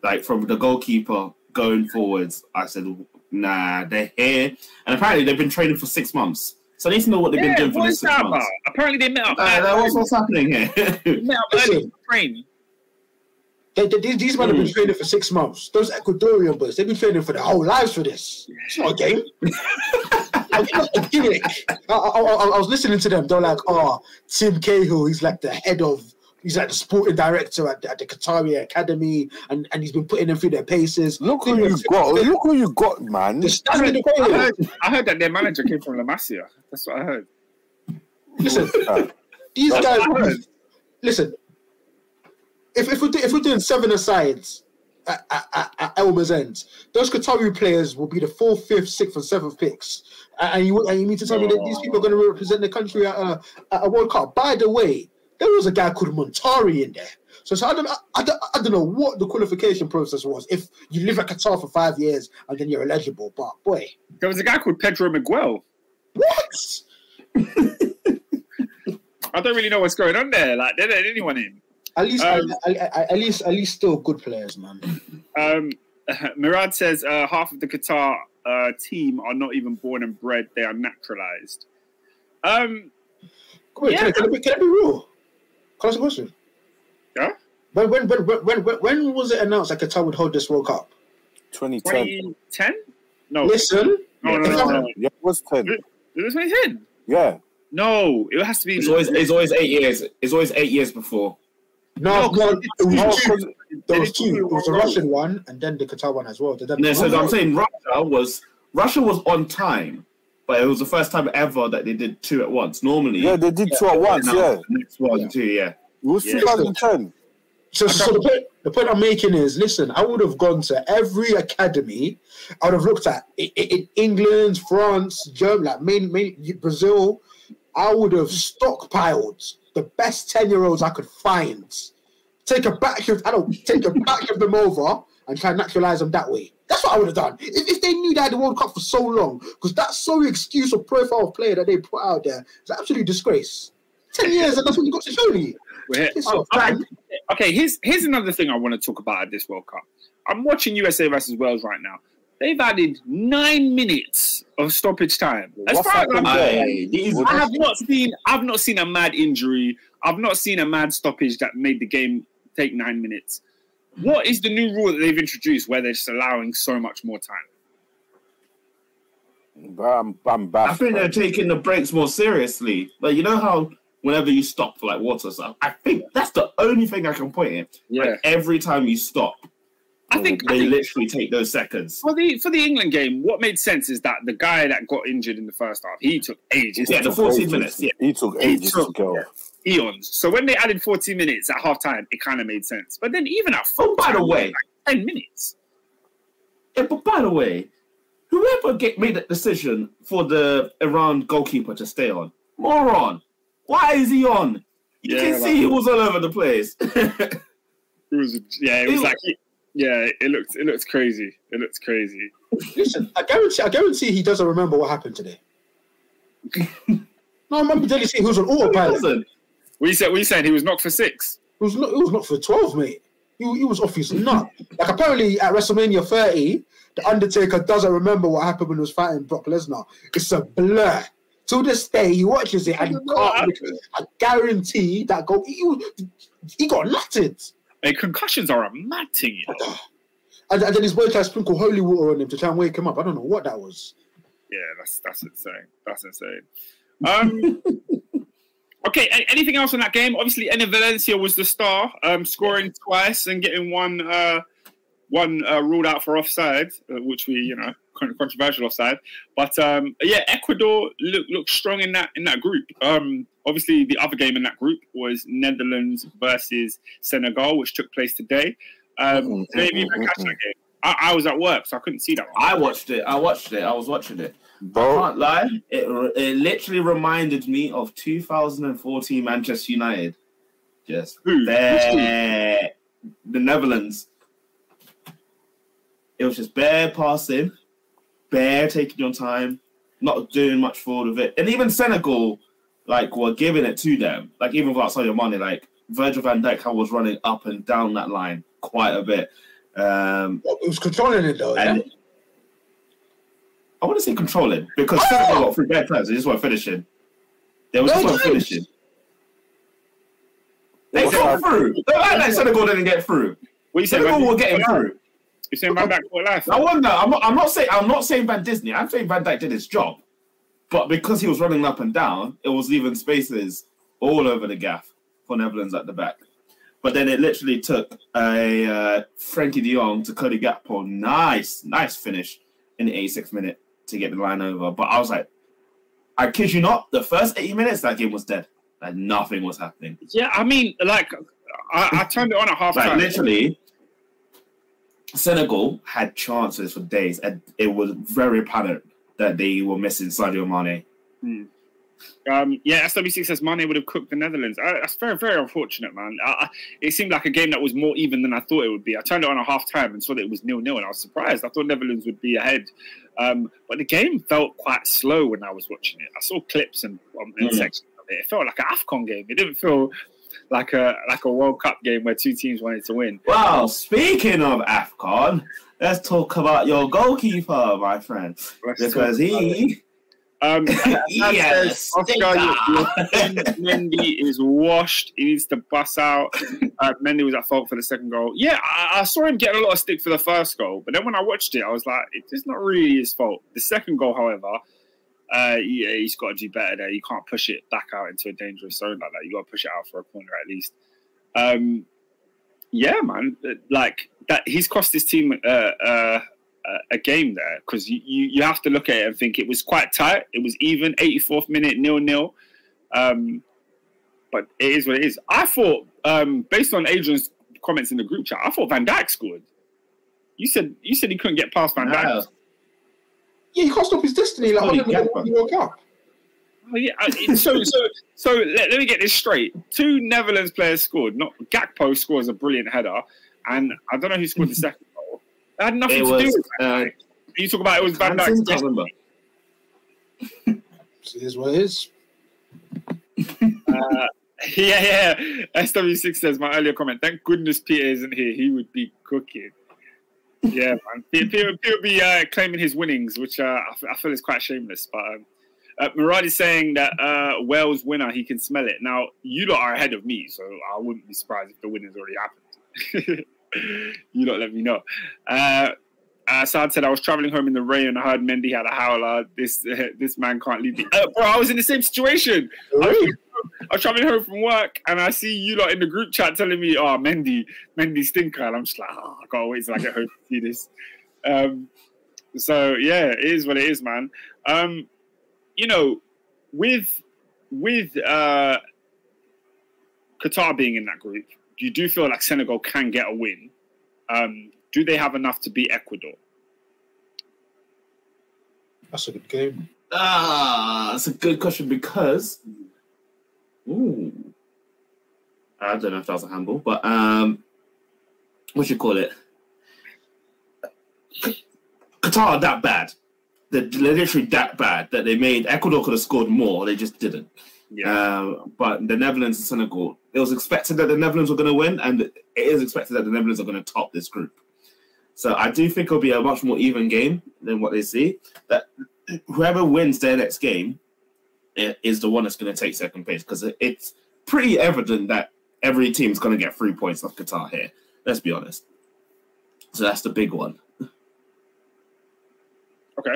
Like from the goalkeeper going forwards, I said, nah, they're here, and apparently they've been training for six months. So I need to know what they've Yeah, been doing for what these is six that months. about? Apparently they met up. Uh, that was what's happening here. they met up early to train. They, they, these, these men have been Mm. training for six months. Those Ecuadorian boys, they've been training for their whole lives for this. It's not a game. I'm not a gimmick. I, I, I, I was listening to them. They're like, oh, Tim Cahill, he's like the head of, he's like the sporting director at the, at the Qatari Academy, and, and he's been putting them through their paces. Look who you got. Look who you got, man. I heard, I, heard, I heard that their manager came from La Masia. That's what I heard. Listen, these That's guys. what I heard. Listen, if if we're do, if we're doing seven asides at, at, at, at Elmer's end, those Qatari players will be the fourth, fifth, sixth, and seventh picks. And and you and you mean to tell me that these people are going to represent the country at a, at a World Cup? By the way, there was a guy called Muntari in there. So, so I don't, I, I, don't, I don't know what the qualification process was. If you live at Qatar for five years and then you're eligible, but boy, There was a guy called Pedro Miguel. what? I don't really know what's going on there. Like, they let anyone in. At least, Um, at, at, at least, at least, still good players, man. Um, Murad says uh, half of the Qatar uh, team are not even born and bred; they are naturalized. Um, Wait, can, I, can, I be, can I be real? Can I ask a question? Yeah? When, when, when, when, when, when was it announced that Qatar would hold this World Cup? 2010. 2010? No, Listen, no, no, no, no. Yeah, it was 10. It was 2010. Yeah. No, it has to be. it's always it's always eight years. It's always eight years before. no, No, no, it was two. 'cause- There was two. two It was the in one row. Russian one and then the Qatar one as well. They did No, so I'm saying Russia was Russia was on time, but it was the first time ever that they did two at once. Normally, yeah, they did two at once. Yeah. the next one, Yeah. two, yeah. It was Yeah. 2010. So, so the, point, the point I'm making is, listen, I would have gone to every academy. I would have looked at i- i- in England, France, Germany, like main, main Brazil. I would have stockpiled the best ten year olds I could find. Take a back of, I don't take a back of them over and try and naturalize them that way. That's what I would have done. If, if they knew they had the World Cup for so long, because that sorry excuse or profile of player that they put out there is an absolute disgrace. Ten years and that's what you got to show me. We're here. Piss Oh, okay. okay, here's here's another thing I want to talk about at this World Cup. I'm watching USA versus Wales right now. They've added nine minutes of stoppage time. As What's far as I'm happened there? I have not seen I've not seen a mad injury. I've not seen a mad stoppage that made the game take nine minutes. What is the new rule that they've introduced where they're just allowing so much more time? But I'm, I'm I baffled. think they're taking the breaks more seriously. Like you know how whenever you stop for like water stuff, I think that's the only thing I can point in. Like every time you stop, I think, I they think literally take those seconds. for the for the England game, what made sense is that the guy that got injured in the first half, he took ages. Yeah, to the 14 Ages. minutes. Yeah, He took He ages took- to go. Eons. So when they added 40 minutes at halftime, it kind of made sense. But then even at full Oh, by the way- like 10 minutes. Yeah, but by the way, whoever get made that decision for the Iran goalkeeper to stay on, moron. Why is he on? You Yeah, can like- see he was all over the place. It was yeah, it was Ew. like yeah, it looked it looked crazy. It looked crazy. Listen, I guarantee, I guarantee he doesn't remember what happened today. no, I remember Daly saying he was on autopilot. Listen, We said we said he was knocked for six. It was not, it was not for twelve, mate. He, he was off his nut. Like apparently at WrestleMania 30, the Undertaker doesn't remember what happened when he was fighting Brock Lesnar. It's a blur. To this day, he watches it and he can't. I guarantee that go. He, he got nutted. Hey, concussions are a mad thing, you know. And, and then his boy tried to sprinkle holy water on him to try and wake him up. I don't know what that was. Yeah, that's that's insane. That's insane. Um, okay, a- anything else on that game? Obviously, Enner Valencia was the star, um, scoring twice and getting one uh, one uh, ruled out for offside, uh, which we you know con- controversial offside. But um, yeah, Ecuador look look strong in that in that group. Um, obviously, the other game in that group was Netherlands versus Senegal, which took place today. Um, Mm, maybe mm, even mm, catch that game. I, I was at work, so I couldn't see that one. I watched it. I watched it. I was watching it. I can't lie. It, it literally reminded me of 2014 Manchester United. Just Who? Bare. The Netherlands. It was just bare passing, bare taking your time, not doing much forward of it. And even Senegal, like, were giving it to them. Like, even without your money, like, Virgil van Dijk was running up and down that line quite a bit. Um, it was controlling it though. and Yeah? I want to say controlling because Oh! Senegal got three bad players. They just weren't finishing. They were just No, weren't finishing. They got through. Don't act like Senegal didn't get through. What you saying? Senegal Van were getting through. You saying Van Dijk for life? I wonder. I'm not. I'm not saying. I'm not saying Van Disney. I'm saying Van Dijk did his job, but because he was running up and down, it was leaving spaces all over the gaff for Netherlands at the back. But then it literally took a uh, Frenkie De Jong to Cody Gakpo. Nice, nice finish in the 86th minute to get the line over. But I was like, I kid you not, the first 80 minutes that game was dead. Like nothing was happening. Yeah, I mean, like, I, I turned it on at half Like time. literally, Senegal had chances for days, and it was very apparent that they were missing Sadio Mane. Hmm. Um, yeah, SW6 says Mane would have cooked the Netherlands. Uh, that's very, very unfortunate, man. Uh, it seemed like a game that was more even than I thought it would be. I turned it on at half time and saw that it was nil nil, and I was surprised. I thought Netherlands would be ahead. Um, but the game felt quite slow when I was watching it. I saw clips and, um, and Mm. sections of it. It felt like an AFCON game. It didn't feel like a like a World Cup game where two teams wanted to win. Well, speaking of Afcon, let's talk about your goalkeeper, my friend, because he, Um, yes, Oscar Mendy is washed. He needs to bust out. Uh, Mendy was at fault for the second goal. Yeah, I, I saw him getting a lot of stick for the first goal, but then when I watched it, I was like, it's not really his fault. The second goal, however, uh, yeah, he's got to do better there. You can't push it back out into a dangerous zone like that. You got to push it out for a corner at least. Um, yeah, man, like that. He's cost his team uh uh, a game there because you, you, you have to look at it and think it was quite tight. It was even, 84th minute, nil nil. Um, but it is what it is. I thought, um, based on Adrian's comments in the group chat, I thought Van Dijk scored. You said you said he couldn't get past Van Dijk. Yeah, he can't stop his destiny. Like, oh, yeah, he woke up. Oh, yeah. So so so let, let me get this straight. Two Netherlands players scored. Not Gakpo scores a brilliant header, and I don't know who scored the second goal. That had nothing It to was, do with Van uh, You talk about it was Van Hansen, Dijk's can't remember. It is what it is. Uh, yeah, yeah. SW6 says my earlier comment. Thank goodness Peter isn't here. He would be cooking. Yeah, man. Peter, Peter, Peter would be uh, claiming his winnings, which uh, I, f- I feel is quite shameless. But um, uh, Murad is saying that uh, Wales winner, he can smell it. Now, you lot are ahead of me, so I wouldn't be surprised if the winning's already happened. you don't let me know. Uh, uh, said I was traveling home in the rain and I heard Mendy had a howler. This this man can't leave me. Uh, bro, I was in the same situation. I was, I was traveling home from work and I see you lot in the group chat telling me, "Oh, Mendy, Mendy stinker," and I'm just like, "Oh, I can't wait till I get home to see this." Um, so yeah, it is what it is, man. Um, you know, with with uh, Qatar being in that group, you do feel like Senegal can get a win. Um, do they have enough to beat Ecuador? That's a good game. Ah, that's a good question because, ooh, I don't know if that was a handball, but um, what you call it? Qatar are that bad. They're they're literally that bad that they made Ecuador could have scored more. They just didn't. Yeah, Um, but the Netherlands and Senegal, it was expected that the Netherlands were going to win, and it is expected that the Netherlands are going to top this group. So I do think it'll be a much more even game than what they see. That whoever wins their next game is the one that's going to take second place because it's pretty evident that every team is going to get three points off Qatar here. Let's be honest. So that's the big one. Okay.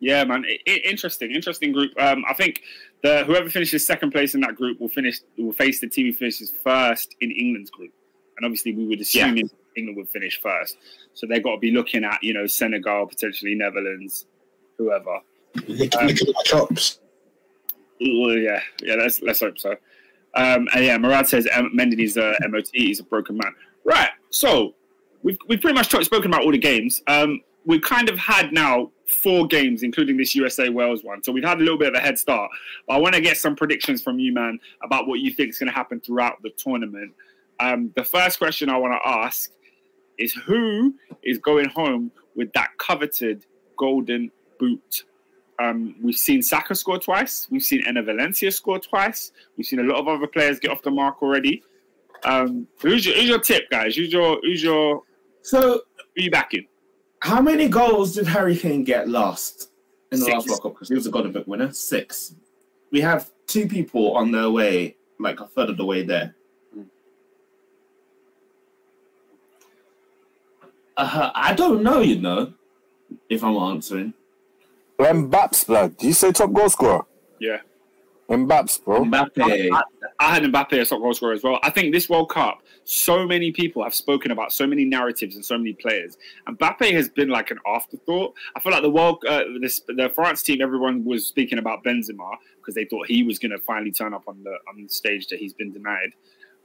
Yeah, man. I- I- interesting, interesting group. Um, I think the whoever finishes second place in that group will finish will face the team who finishes first in England's group, and obviously we would assume England would finish first. So they've got to be looking at you know Senegal, potentially Netherlands, whoever. Lick, Um, chops. Well, yeah, yeah. Let's let's hope so. Um, and yeah, Murad says um, Mendy is a MOT. He's a broken man. Right. So we've we've pretty much talked, spoken about all the games. Um, we've kind of had now four games, including this USA Wales one. So we've had a little bit of a head start. But I want to get some predictions from you, man, about what you think is going to happen throughout the tournament. Um, the first question I want to ask is who is going home with that coveted golden boot? Um, we've seen Saka score twice. We've seen Enner Valencia score twice. We've seen a lot of other players get off the mark already. Um, who's, your, who's your tip, guys? Who's your who's your So, who you backing? How many goals did Harry Kane get last in the Six. last World Cup? Because he was a Golden Boot winner. Six. We have two people on their way, like a third of the way there. Uh, I don't know, you know, if I'm answering. Mbappe's blood. Did you say top goal scorer? Yeah. Mbappe's, bro. Mbappe. I had Mbappe as top goal scorer as well. I think this World Cup, so many people have spoken about so many narratives and so many players. And Mbappe has been like an afterthought. I feel like the world, uh, this, the France team, everyone was speaking about Benzema because they thought he was going to finally turn up on the on the stage that he's been denied.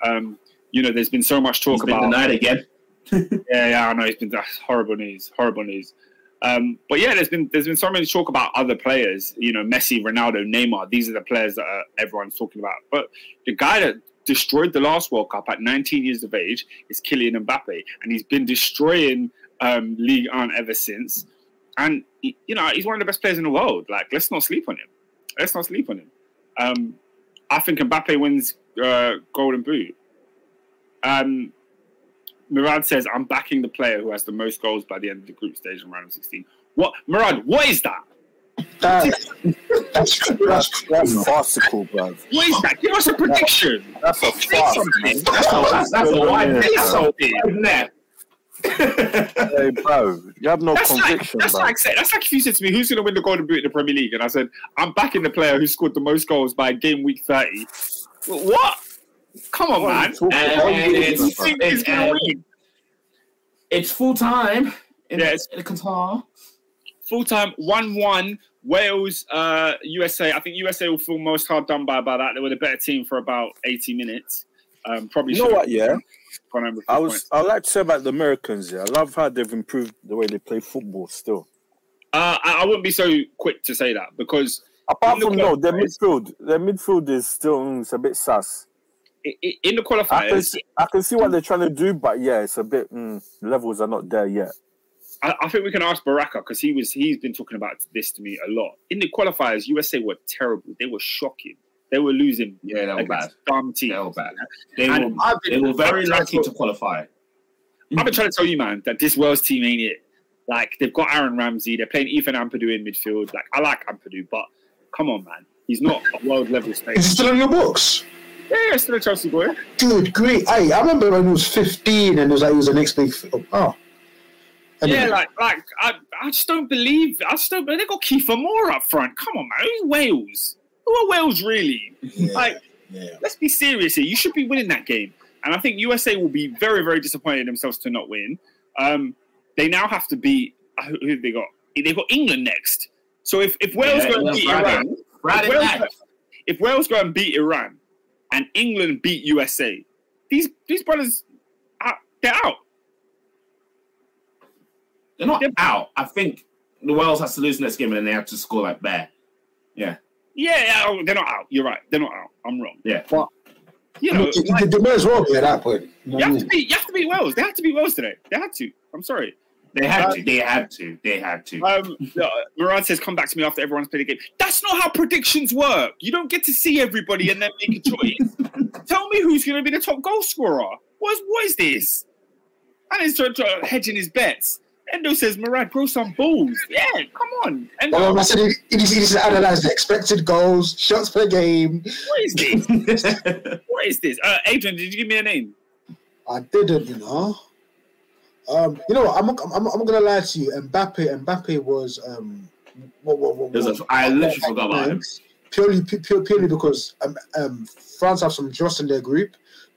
Um, you know, there's been so much talk He's been about. denied again. Yeah, yeah, I know. It's been that's horrible news. Horrible news. Um, but yeah, there's been there's been so many talk about other players. You know, Messi, Ronaldo, Neymar. These are the players that uh, everyone's talking about. But the guy that destroyed the last World Cup at 19 years of age is Kylian Mbappe, and he's been destroying um, League One ever since. And he- you know, he's one of the best players in the world. Like, let's not sleep on him. Let's not sleep on him. Um, I think Mbappe wins uh, Golden Boot. Um, Murad says, I'm backing the player who has the most goals by the end of the group stage in round of 16. What, Murad, what is that? That, that's. That's That's farcical, bro. What is that? Give us a prediction. That's a Say farce. That's a, that's a wide Say net. something. Wide net. Hey, bro. You have no That's like, conviction, that's bro. like that's like if you said to me, "Who's going to win the Golden Boot in the Premier League?" and I said, "I'm backing the player who scored the most goals by game week 30." What? Come on, What are you man. And- and Who it's- think is it's- going to and- win? It's full time in, Yeah, it's- in Qatar. Full time, one-one. Wales, uh, USA. I think USA will feel most hard done by by that. They were the better team for about 80 minutes. Um, probably. You know what, yeah? Gone home with I was points. I like to say about the Americans, yeah. I love how they've improved the way they play football still. Uh, I, I wouldn't be so quick to say that because Apart In the from no, their midfield, their midfield is still mm, it's a bit sus. I- i- in the I can, qualifiers, see, I can see what they're trying to do, but yeah, it's a bit mm, levels are not there yet. I, I think we can ask Baraka because he was he's been talking about this to me a lot. In the qualifiers, USA were terrible. They were shocking. They were losing Yeah, they were bad. against dumb teams. They were bad. They And were, I've they were very I've lucky trying to qualify. I've been trying to tell you, man, that this Wales team ain't it. Like they've got Aaron Ramsey, they're playing Ethan Ampadu in midfield. Like I like Ampadu, but come on, man, he's not a world level Is he still in your books? Yeah, yeah, still a Chelsea boy. Dude, great. Hey, I remember when he was 15 and it was like he was the next big. Oh. Anyway. Yeah, like like I, I just don't believe. I just don't. They got Kiefer Moore up front. Come on, man, who's Wales? Who are Wales really? yeah, Like yeah. let's be serious here. You should be winning that game. And I think USA will be very, very disappointed in themselves to not win. Um, they now have to beat who who have they got? They've got England next. So if, if Wales Yeah, go and beat Friday. Iran, Friday if Wales, if Wales go and beat Iran and England beat USA, these these brothers are, they're out. They're not They're- out. I think the Wales has to lose next game and they have to score like bear. Yeah. Yeah, yeah, oh, they're not out. You're right. They're not out. I'm wrong. Yeah. You know, mean, they, like, they may as well be at that point. You know you what I have mean? to beat you have to beat Wales. They have to beat Wales today. They had to. I'm sorry. They had to. They had to. They had to. Um, uh, Murad says, "Come back to me after everyone's played a game." That's not how predictions work. You don't get to see everybody and then make a choice. Tell me who's going to be the top goal scorer. What is, what is this? And he's trying to hedging his bets. Endo says, "Murad, grow some balls." Yeah, come on. Endo, Well, I said he, he needs he needs to analyze the expected goals, shots per game. what is this? What is this? Uh, Adrian, did you give me a name? I didn't, you know. Um, you know what? I'm, I'm, I'm, I'm not gonna lie to you. Mbappe, Mbappe was um, what, what, what, what- I literally forgot about him. Purely, pu- pu- purely because um, um, France have some dross in their group,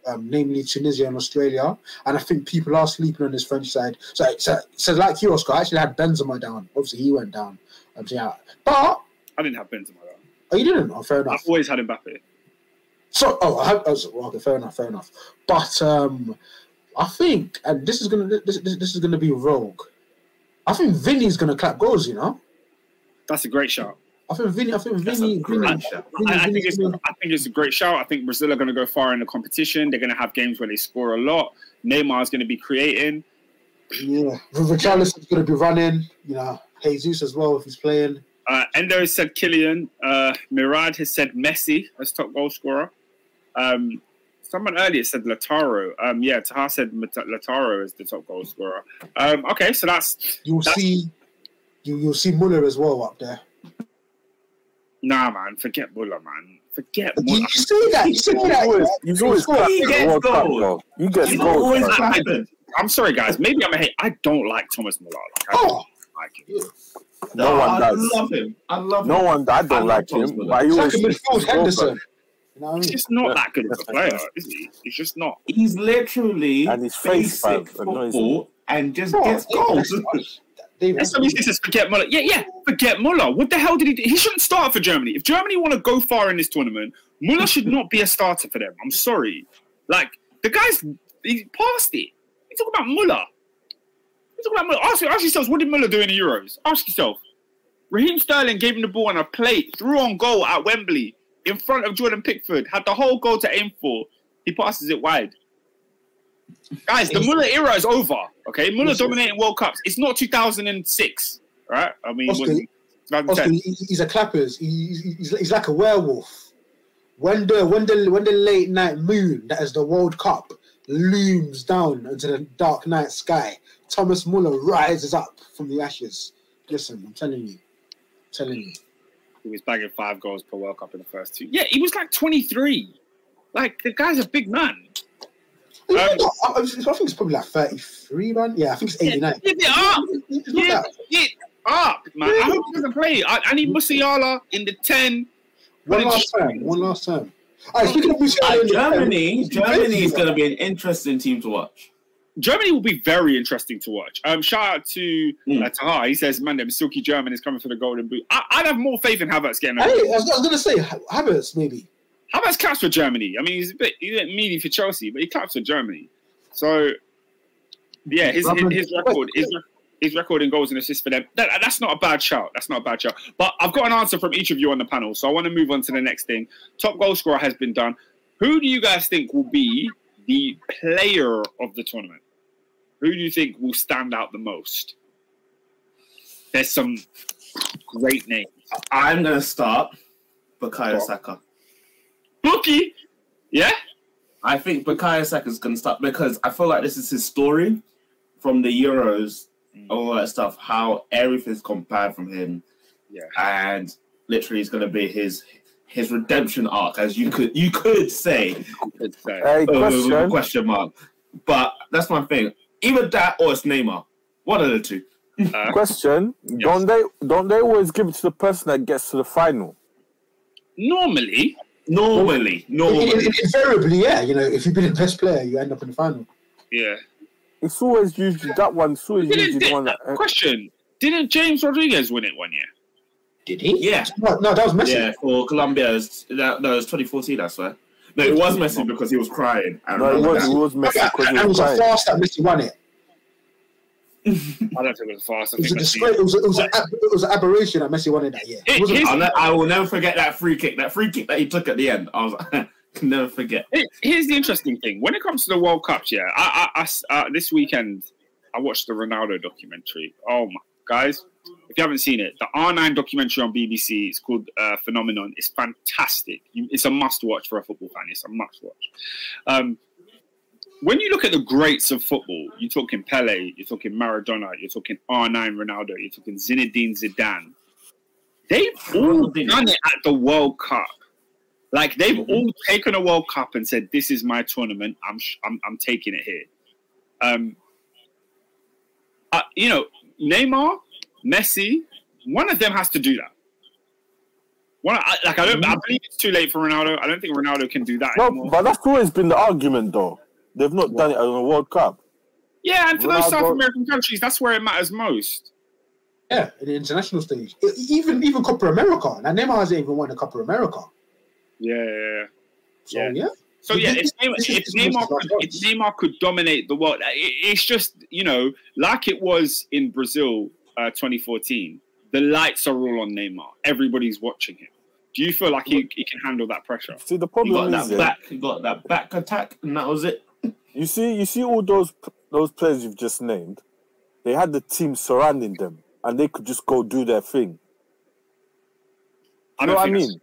um, namely Tunisia and Australia, and I think people are sleeping on this French side. So, so, so like you, Oscar, I actually had Benzema down. Obviously, he went down. Um, so yeah, but I didn't have Benzema. though. oh, you didn't. Oh, fair enough. I've always had Mbappe. So, oh, I have, oh, so- well, okay, fair enough, fair enough. But um, I think, and this is gonna this, this, this is gonna be rogue. I think Vinny's gonna clap goals. You know, That's a great shout. I think Vinny. I think Vinny. Vinny, shout. Vinny, I, I think Vinny's it's I think it's a great shout. I think Brazil are going to go far in the competition. They're going to have games where they score a lot. Neymar is going to be creating. Yeah, Richarlison's going to be running. You know, Jesus as well if he's playing. Uh, Endo has said Kylian. Uh, Murad has said Messi as top goal scorer. Um, someone earlier said Lautaro. Um, yeah, Taha said Lautaro is the top goal scorer. Um, okay, so that's You'll That's- see. You, you'll see Muller as well up there. nah, man. Forget Muller, man. Forget You, Muller. you see that? You see that? always, he's always Score. clapped He gets goals. though. He gets He's goals. always I'm sorry, guys. Maybe I'm a hate. I don't like Thomas Muller. Like, I Oh. don't like him. No one I does. love him. I love No him. one, I I don't love like Thomas him, Muller. but he It's always like midfield Henderson. Man. Know what I He's just not that good of a player, is he? He's just not. He's literally And his face, basic football and just Oh, gets goals. David, That's what he says. Forget Muller. Yeah, yeah. Forget Muller. What the hell did he do? He shouldn't start for Germany. If Germany want to go far in this tournament, Muller should not be a starter for them. I'm sorry. Like the guy's he's past it. You talk about Muller. You talk about Muller. Ask, ask yourselves, what did Muller do in the Euros? Ask yourself. Raheem Sterling gave him the ball on a plate, threw on goal at Wembley in front of Jordan Pickford, had the whole goal to aim for. He passes it wide. Guys, the Muller era is over. Okay, Muller dominating World Cups. It's not 2006, right? I mean, Oscar, Oscar, he's a clappers. He's, he's, he's like a werewolf. When the when the when the late night moon that is the World Cup looms down into the dark night sky, Thomas Muller rises up from the ashes. Listen, I'm telling you, I'm telling you. He was bagging five goals per World Cup in the first two. Yeah, he was like 23. Like the guy's a big man. I, Um, I, I think it's probably like 33, man. Yeah, I think it's 89. Give it up. It's not Give it up, man. I hope he doesn't play. I, I need Musiala in the 10. One last time. One last time. All right, speaking of Musiala, Uh, in Germany, Germany is going to be an interesting team to watch. Germany will be very interesting to watch. Um, shout out to Mm. uh, Taha. He says, "Man, them silky German is coming for the golden boot." I, I'd have more faith in Havertz getting. Hey, I was, was gonna say Havertz maybe. Havertz claps for Germany. I mean, he's a bit he's a bit meaty for Chelsea, but he claps for Germany. So, yeah, his his, his record his, his record in goals and assists for them. That, that's not a bad shout. That's not a bad shout. But I've got an answer from each of you on the panel, so I want to move on to the next thing. Top goal scorer has been done. Who do you guys think will be the player of the tournament? Who do you think will stand out the most? There's some great names. I'm going to start Bukayo Go on. Saka. Bookie, yeah, I think Bukayo Saka is going to start because I feel like this is his story from the Euros, Mm. all that stuff, how everything's compared from him. Yeah. And literally, it's going to be his his redemption arc, as you could you could say, I'd say. Hey, uh, question. question mark. But that's my thing. Either that or it's Neymar. One of the two. Uh, Question: Don't they don't they always give it to the person that gets to the final? normally, Normally, In- normally. in- in- invariably, yeah. You know, if you've been the best player, you end up in the final. yeah. It's always usually that one. It's always Didn't, usually the one that. uh, question: Didn't James Rodriguez win it one year? Did he? Yeah. No, no that was Messi. Yeah, for Colombia, it was, that, no, it was 2014, I swear. No, it was Messi because he was crying. I no, it remember was that. it was Messi because and he it was was a crying. fast that Messi won it. I don't think it was fast. I It was a disgrace. It was, a, it, was a, it was an aberration that Messi won it that year. It It- I'll ne- I will never forget that free kick. That free kick that he took at the end. I was like, never forget. Here- Here's the interesting thing: when it comes to the World Cups, yeah, I, I- I s- uh, this weekend I watched the Ronaldo documentary. Oh my guys, if you haven't seen it, the R9 documentary on BBC. It's called uh, Phenomenon. It's fantastic. You, it's a must watch for a football fan. It's a must watch. Um, when you look at the greats of football, you're talking Pele, you're talking Maradona, you're talking R9 Ronaldo, you're talking Zinedine Zidane. They've all done it at the World Cup. Like they've all taken a World Cup and said, "This is my tournament. I'm sh- I'm, I'm taking it here." Um, uh, you know, Neymar, Messi, one of them has to do that. One, I, like I don't, I believe it's too late for Ronaldo. I don't think Ronaldo can do that No, anymore. but that's always been the argument, though. They've not done it on a World Cup. yeah, and for those South American countries, that's where it matters most. yeah, in the international stage. Even even Copa America. Now Neymar hasn't even won the Copa America. Yeah, yeah, yeah. So Yeah. yeah. So yeah, if Neymar, this is- if Neymar, could, if. Neymar could dominate the world, it, it's just you know like it was in Brazil uh, 2014. the lights are all on Neymar. Everybody's watching him. Do you feel like he, he can handle that pressure? See, the He got problem is, that yeah, back. He got that back attack, and that was it. You see, you see all those those players you've just named. They had the team surrounding them, and they could just go do their thing. I You know what I mean?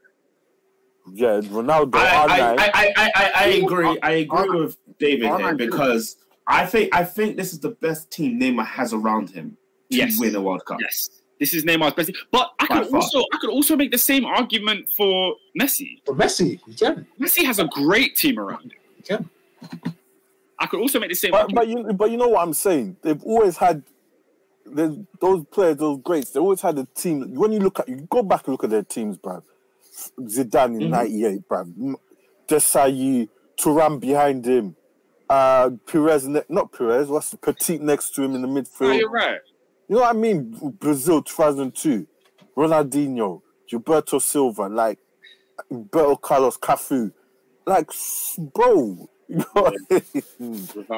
Yeah, Ronaldo, I, R9. I, I, I, I, I agree. I agree with David I'm here because I think I think this is the best team Neymar has around him to Yes. win a World Cup. Yes, this is Neymar's best. But I By could also I could also make the same argument for Messi. For Messi, you can. Messi has a great team around him. You can. I could also make the same. But, but you but you know what I'm saying? They've always had there's those players, those greats. They always had a team. When you look at you go back and look at their teams, bruv. Zidane in Mhm. '98, bruv. M- Desailly, Thuram behind him, uh, Perez, ne- not Perez. What's Petit next to him in the Oh, midfield? you're right. You know what I mean? Brazil 2002, Ronaldinho, Gilberto Silva, like Roberto Carlos, Cafu, like bro, you know what I mean?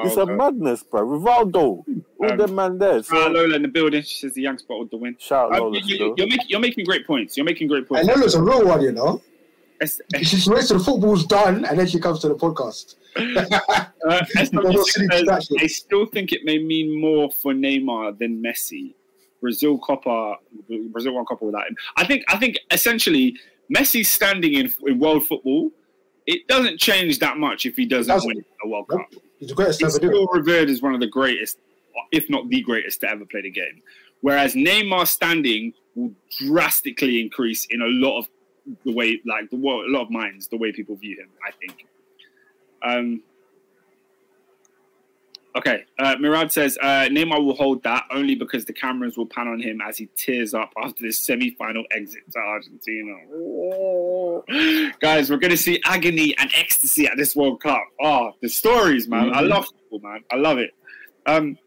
it's a madness, bro. Rivaldo, all Um, them man there. So, Uh, Lola in the building. She says the young spotted the win. shout out Um, Lola you, still. are making, you're making great points. You're making great points. And points. Lola's a real one, you know. Es- She waits till the football's done and then she comes to the podcast. uh, SW No, no, silly says. I still think it may mean more for Neymar than Messi. Brazil Copa, Brazil won Copa without him. I think. I think essentially Messi standing in in world football. It doesn't change that much if he doesn't win a World Cup. He's the greatest He's still revered as one of the greatest, if not the greatest, to ever play the game. Whereas Neymar's standing will drastically increase in a lot of the way, like the wo- a lot of minds, the way people view him. I think. Um. Okay, uh, Murad says uh, Neymar will hold that only because the cameras will pan on him as he tears up after the semi-final exit to Argentina. Oh. Guys, we're going to see agony and ecstasy at this World Cup. Oh, the stories, man! I Mhm. love football, man. I love it. Um,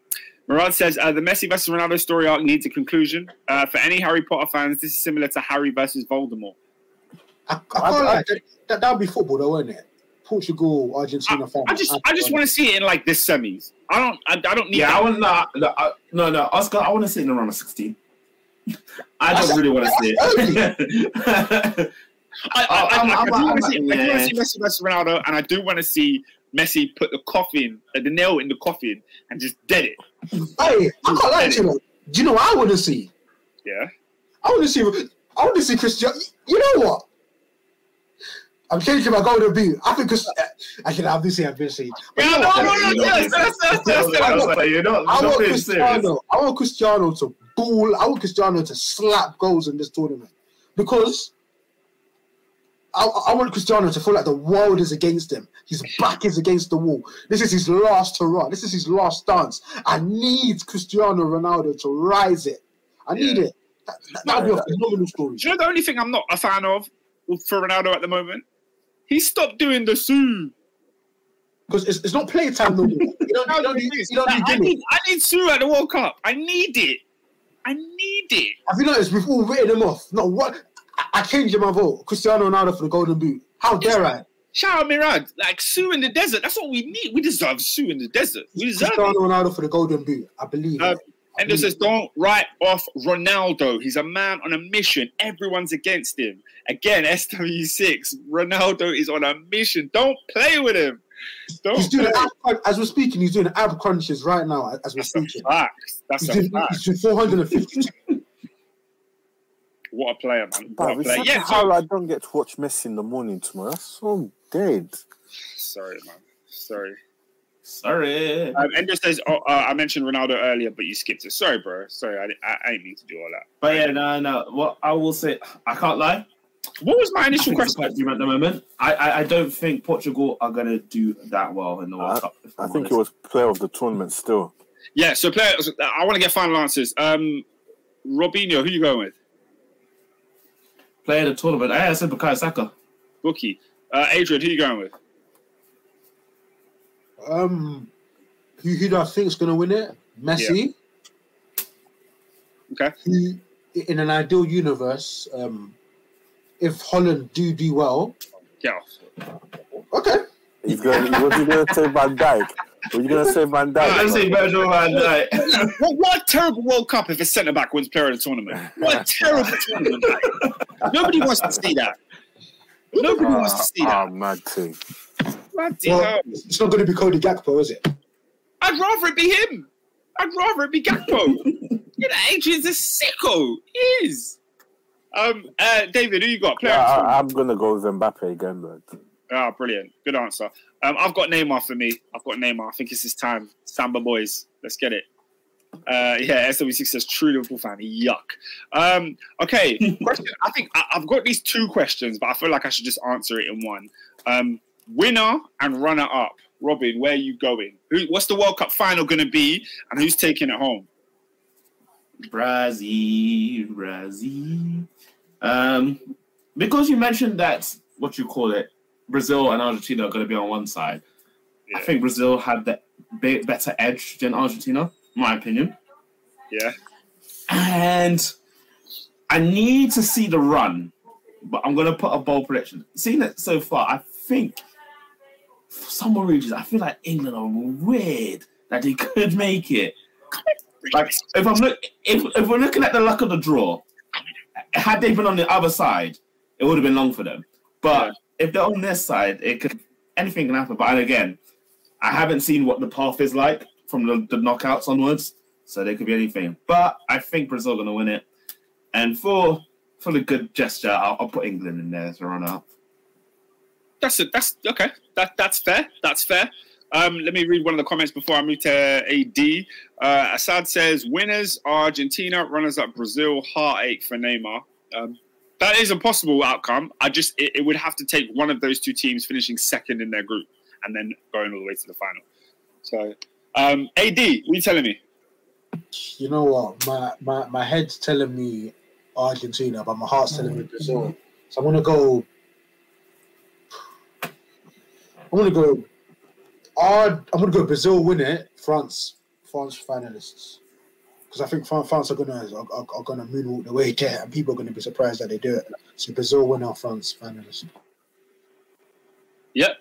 Murad says uh, the Messi versus Ronaldo story arc needs a conclusion. Uh, for any Harry Potter fans, this is similar to Harry versus Voldemort. I, I I- can't I- lie, that, that, that would be football, though, wouldn't it? Portugal, Argentina. final. I just, I just want to see it in like this semis. I don't, I, I don't need. Yeah, that. I want no, no, I- no, no, Oscar. I want to see it in the round of sixteen. I don't really want to see it. I, I, I, I'm- I, I I'm- do want I'm- to see, I do wanna yeah. see Messi versus Ronaldo, and I do want to see Messi put the coffin, uh, the nail in the coffin, and just dead it. Hey, I can't lie to you. though. Do you know what I want to see? Yeah. I want to see. I want to see Cristiano. You know what? I'm changing my golden boot. I think Chris, actually, I've been saying, I've been saying. But you know no, no, no, yes, yes, yes. I was like, you're not, I you're not want. Cristiano. I want Cristiano to ball. I want Cristiano to slap goals in this tournament because I, I want Cristiano to feel like the world is against him. His back is against the wall. This is his last hurrah. This is his last dance. I need Cristiano Ronaldo to rise it. I need it. That, that would be a phenomenal story. Do you know the only thing I'm not a fan of for Ronaldo at the moment? He stopped doing the Sue. Because it's, it's not playtime no more. You don't, you don't, need, you don't need I need, I need Sue at the World Cup. I need it. I need it. Have you noticed we've all written him off? Not what I, I changed my vote. Cristiano Ronaldo for the Golden Boot. How dare I? Shout out Murad. Like Sue in the desert. That's what we need. We deserve Sue in the desert. We deserve Cristiano it. Ronaldo for the Golden Boot. I believe it. I And it believe says, don't write off Ronaldo. He's a man on a mission. Everyone's against him. Again, SW6. Ronaldo is on a mission. Don't play with him. Don't He's doing ab as we're speaking. He's doing ab crunches right now as we're That's a speaking. fact. That's He's a doing, fact. he's doing 450. What a player, man. What Bruv, a player. Yeah, a so, I don't get to watch Messi in the morning tomorrow. That's so dead. sorry, man. Sorry. Sorry. Um, Endo says, oh, uh, I mentioned Ronaldo earlier, but you skipped it. Sorry, bro. Sorry, I, I, I didn't mean to do all that. But yeah, no, no. What I will say, I can't lie. What was my initial question? at the moment. I, I, I don't think Portugal are going to do that well in the World I- Cup. I I'm think it was player of the tournament still. Yeah, so players, I want to get final answers. Um, Robinho, who you going with? player of the tournament. I said Bukayo Saka. Bookie. Uh, Adrian, who you going with? um, who, who do I think is going to win it? Messi. Okay. Who, in an ideal universe, um, if Holland do do well, Yeah. okay. He's going. He was going to say Van Dijk. Were you gonna say Van Dijk? I'm say Virgil van Dijk. What, what terrible World Cup if a centre back wins player of the tournament. What terrible tournament. Nobody wants to see that. Nobody ah, wants to see that. Ah, mad thing. Bloody Well, it's not going to be Cody Gakpo, is it? I'd rather it be him. I'd rather it be Gakpo. you know, Adrian's a sicko. He is. Um, uh, David, who you got? Player Yeah, I, I'm gonna go with Mbappe again, man. Ah, brilliant. Good answer. Um, I've got Neymar for me. I've got Neymar. I think it's his time. Samba boys. Let's get it. Uh, yeah, SW6 says true Liverpool fan. Yuck. Um, okay, question. I think I, I've got these two questions, but I feel like I should just answer it in one. Um, winner and runner up. Robin, where are you going? Who, what's the World Cup final going to be, and who's taking it home? Brazil, Brazil. Um, because you mentioned that what you call it, Brazil and Argentina are going to be on one side. I think Brazil had the be- better edge than Argentina, my opinion. Yeah. And I need to see the run, but I'm going to put a bold prediction. Seeing it so far, I think for some reasons, I feel like England are weird that they could make it. Like if I'm look if, if we're looking at the luck of the draw, had they been on the other side, it would have been long for them. But if they're on this side, it could anything can happen. But again, I haven't seen what the path is like from the, the knockouts onwards, so there could be anything. But I think Brazil are going to win it, and for for the good gesture, I'll, I'll put England in there as a runner. That's it. That's okay. That that's fair. That's fair. Um, let me read one of the comments before I move to AD. Uh, Assad says, "Winners Argentina, runners up Brazil. Heartache for Neymar." Um, that is a possible outcome. I just it, it would have to take one of those two teams finishing second in their group and then going all the way to the final. So, um, AD, what you telling me? You know what? My, my, my head's telling me Argentina, but my heart's telling me Brazil. So I'm going to go. I'm going to go. Ar- I'm going to go Brazil win it, France, France finalists. Because I think France are going to are, are, are going to moonwalk the way there, and people are going to be surprised that they do it. So Brazil winner, France finalists. Yep,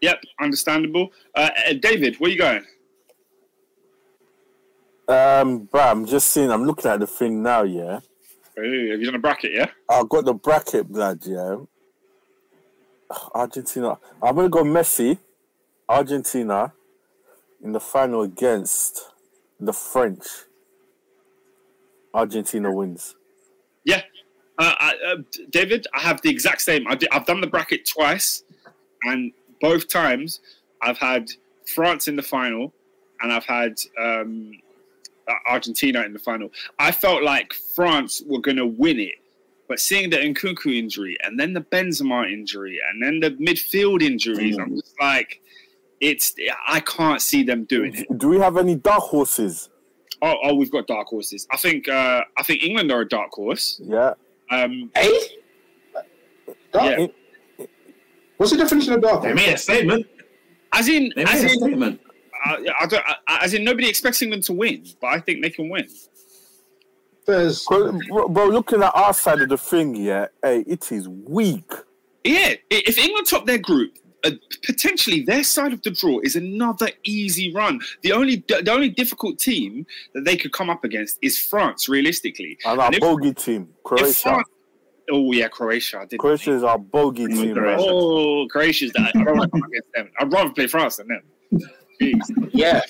yep, understandable. Uh, uh, David, where you going? Um, bro, I'm just seeing. I'm looking at the thing now. Yeah, Ooh, have you done a bracket? Yeah. I've got the bracket, blood. Yeah, Argentina. I'm gonna go Messi, Argentina, in the final against the French. Argentina wins. Yeah, uh, I, uh, David, I have the exact same. I have done the bracket twice, and both times I've had France in the final, and I've had um, uh, Argentina in the final. I felt like France were going to win it, but seeing the Nkunku injury, and then the Benzema injury, and then the midfield injuries, I'm just like, it's I can't see them doing it. Do we have any dark horses? Oh, oh we've got dark horses. I think uh, I think England are a dark horse. Yeah. Um, Hey? Dark? Yeah. What's the definition of dark? They made a statement. as in, They as a in, statement. uh, I don't, I, as in, nobody expects England to win, but I think they can win. There's, Bro, bro, looking at our side of the thing, yeah, hey, it is weak. Yeah, if England top their group, uh, potentially their side of the draw is another easy run. The only the only difficult team that they could come up against is France, realistically. And our if- bogey team, Croatia. France, oh yeah, Croatia. I did Croatia is our bogey Mm, team, Croatia. Oh, Croatia's that. I don't want to come against them. I'd rather play France than them. Jeez. yeah.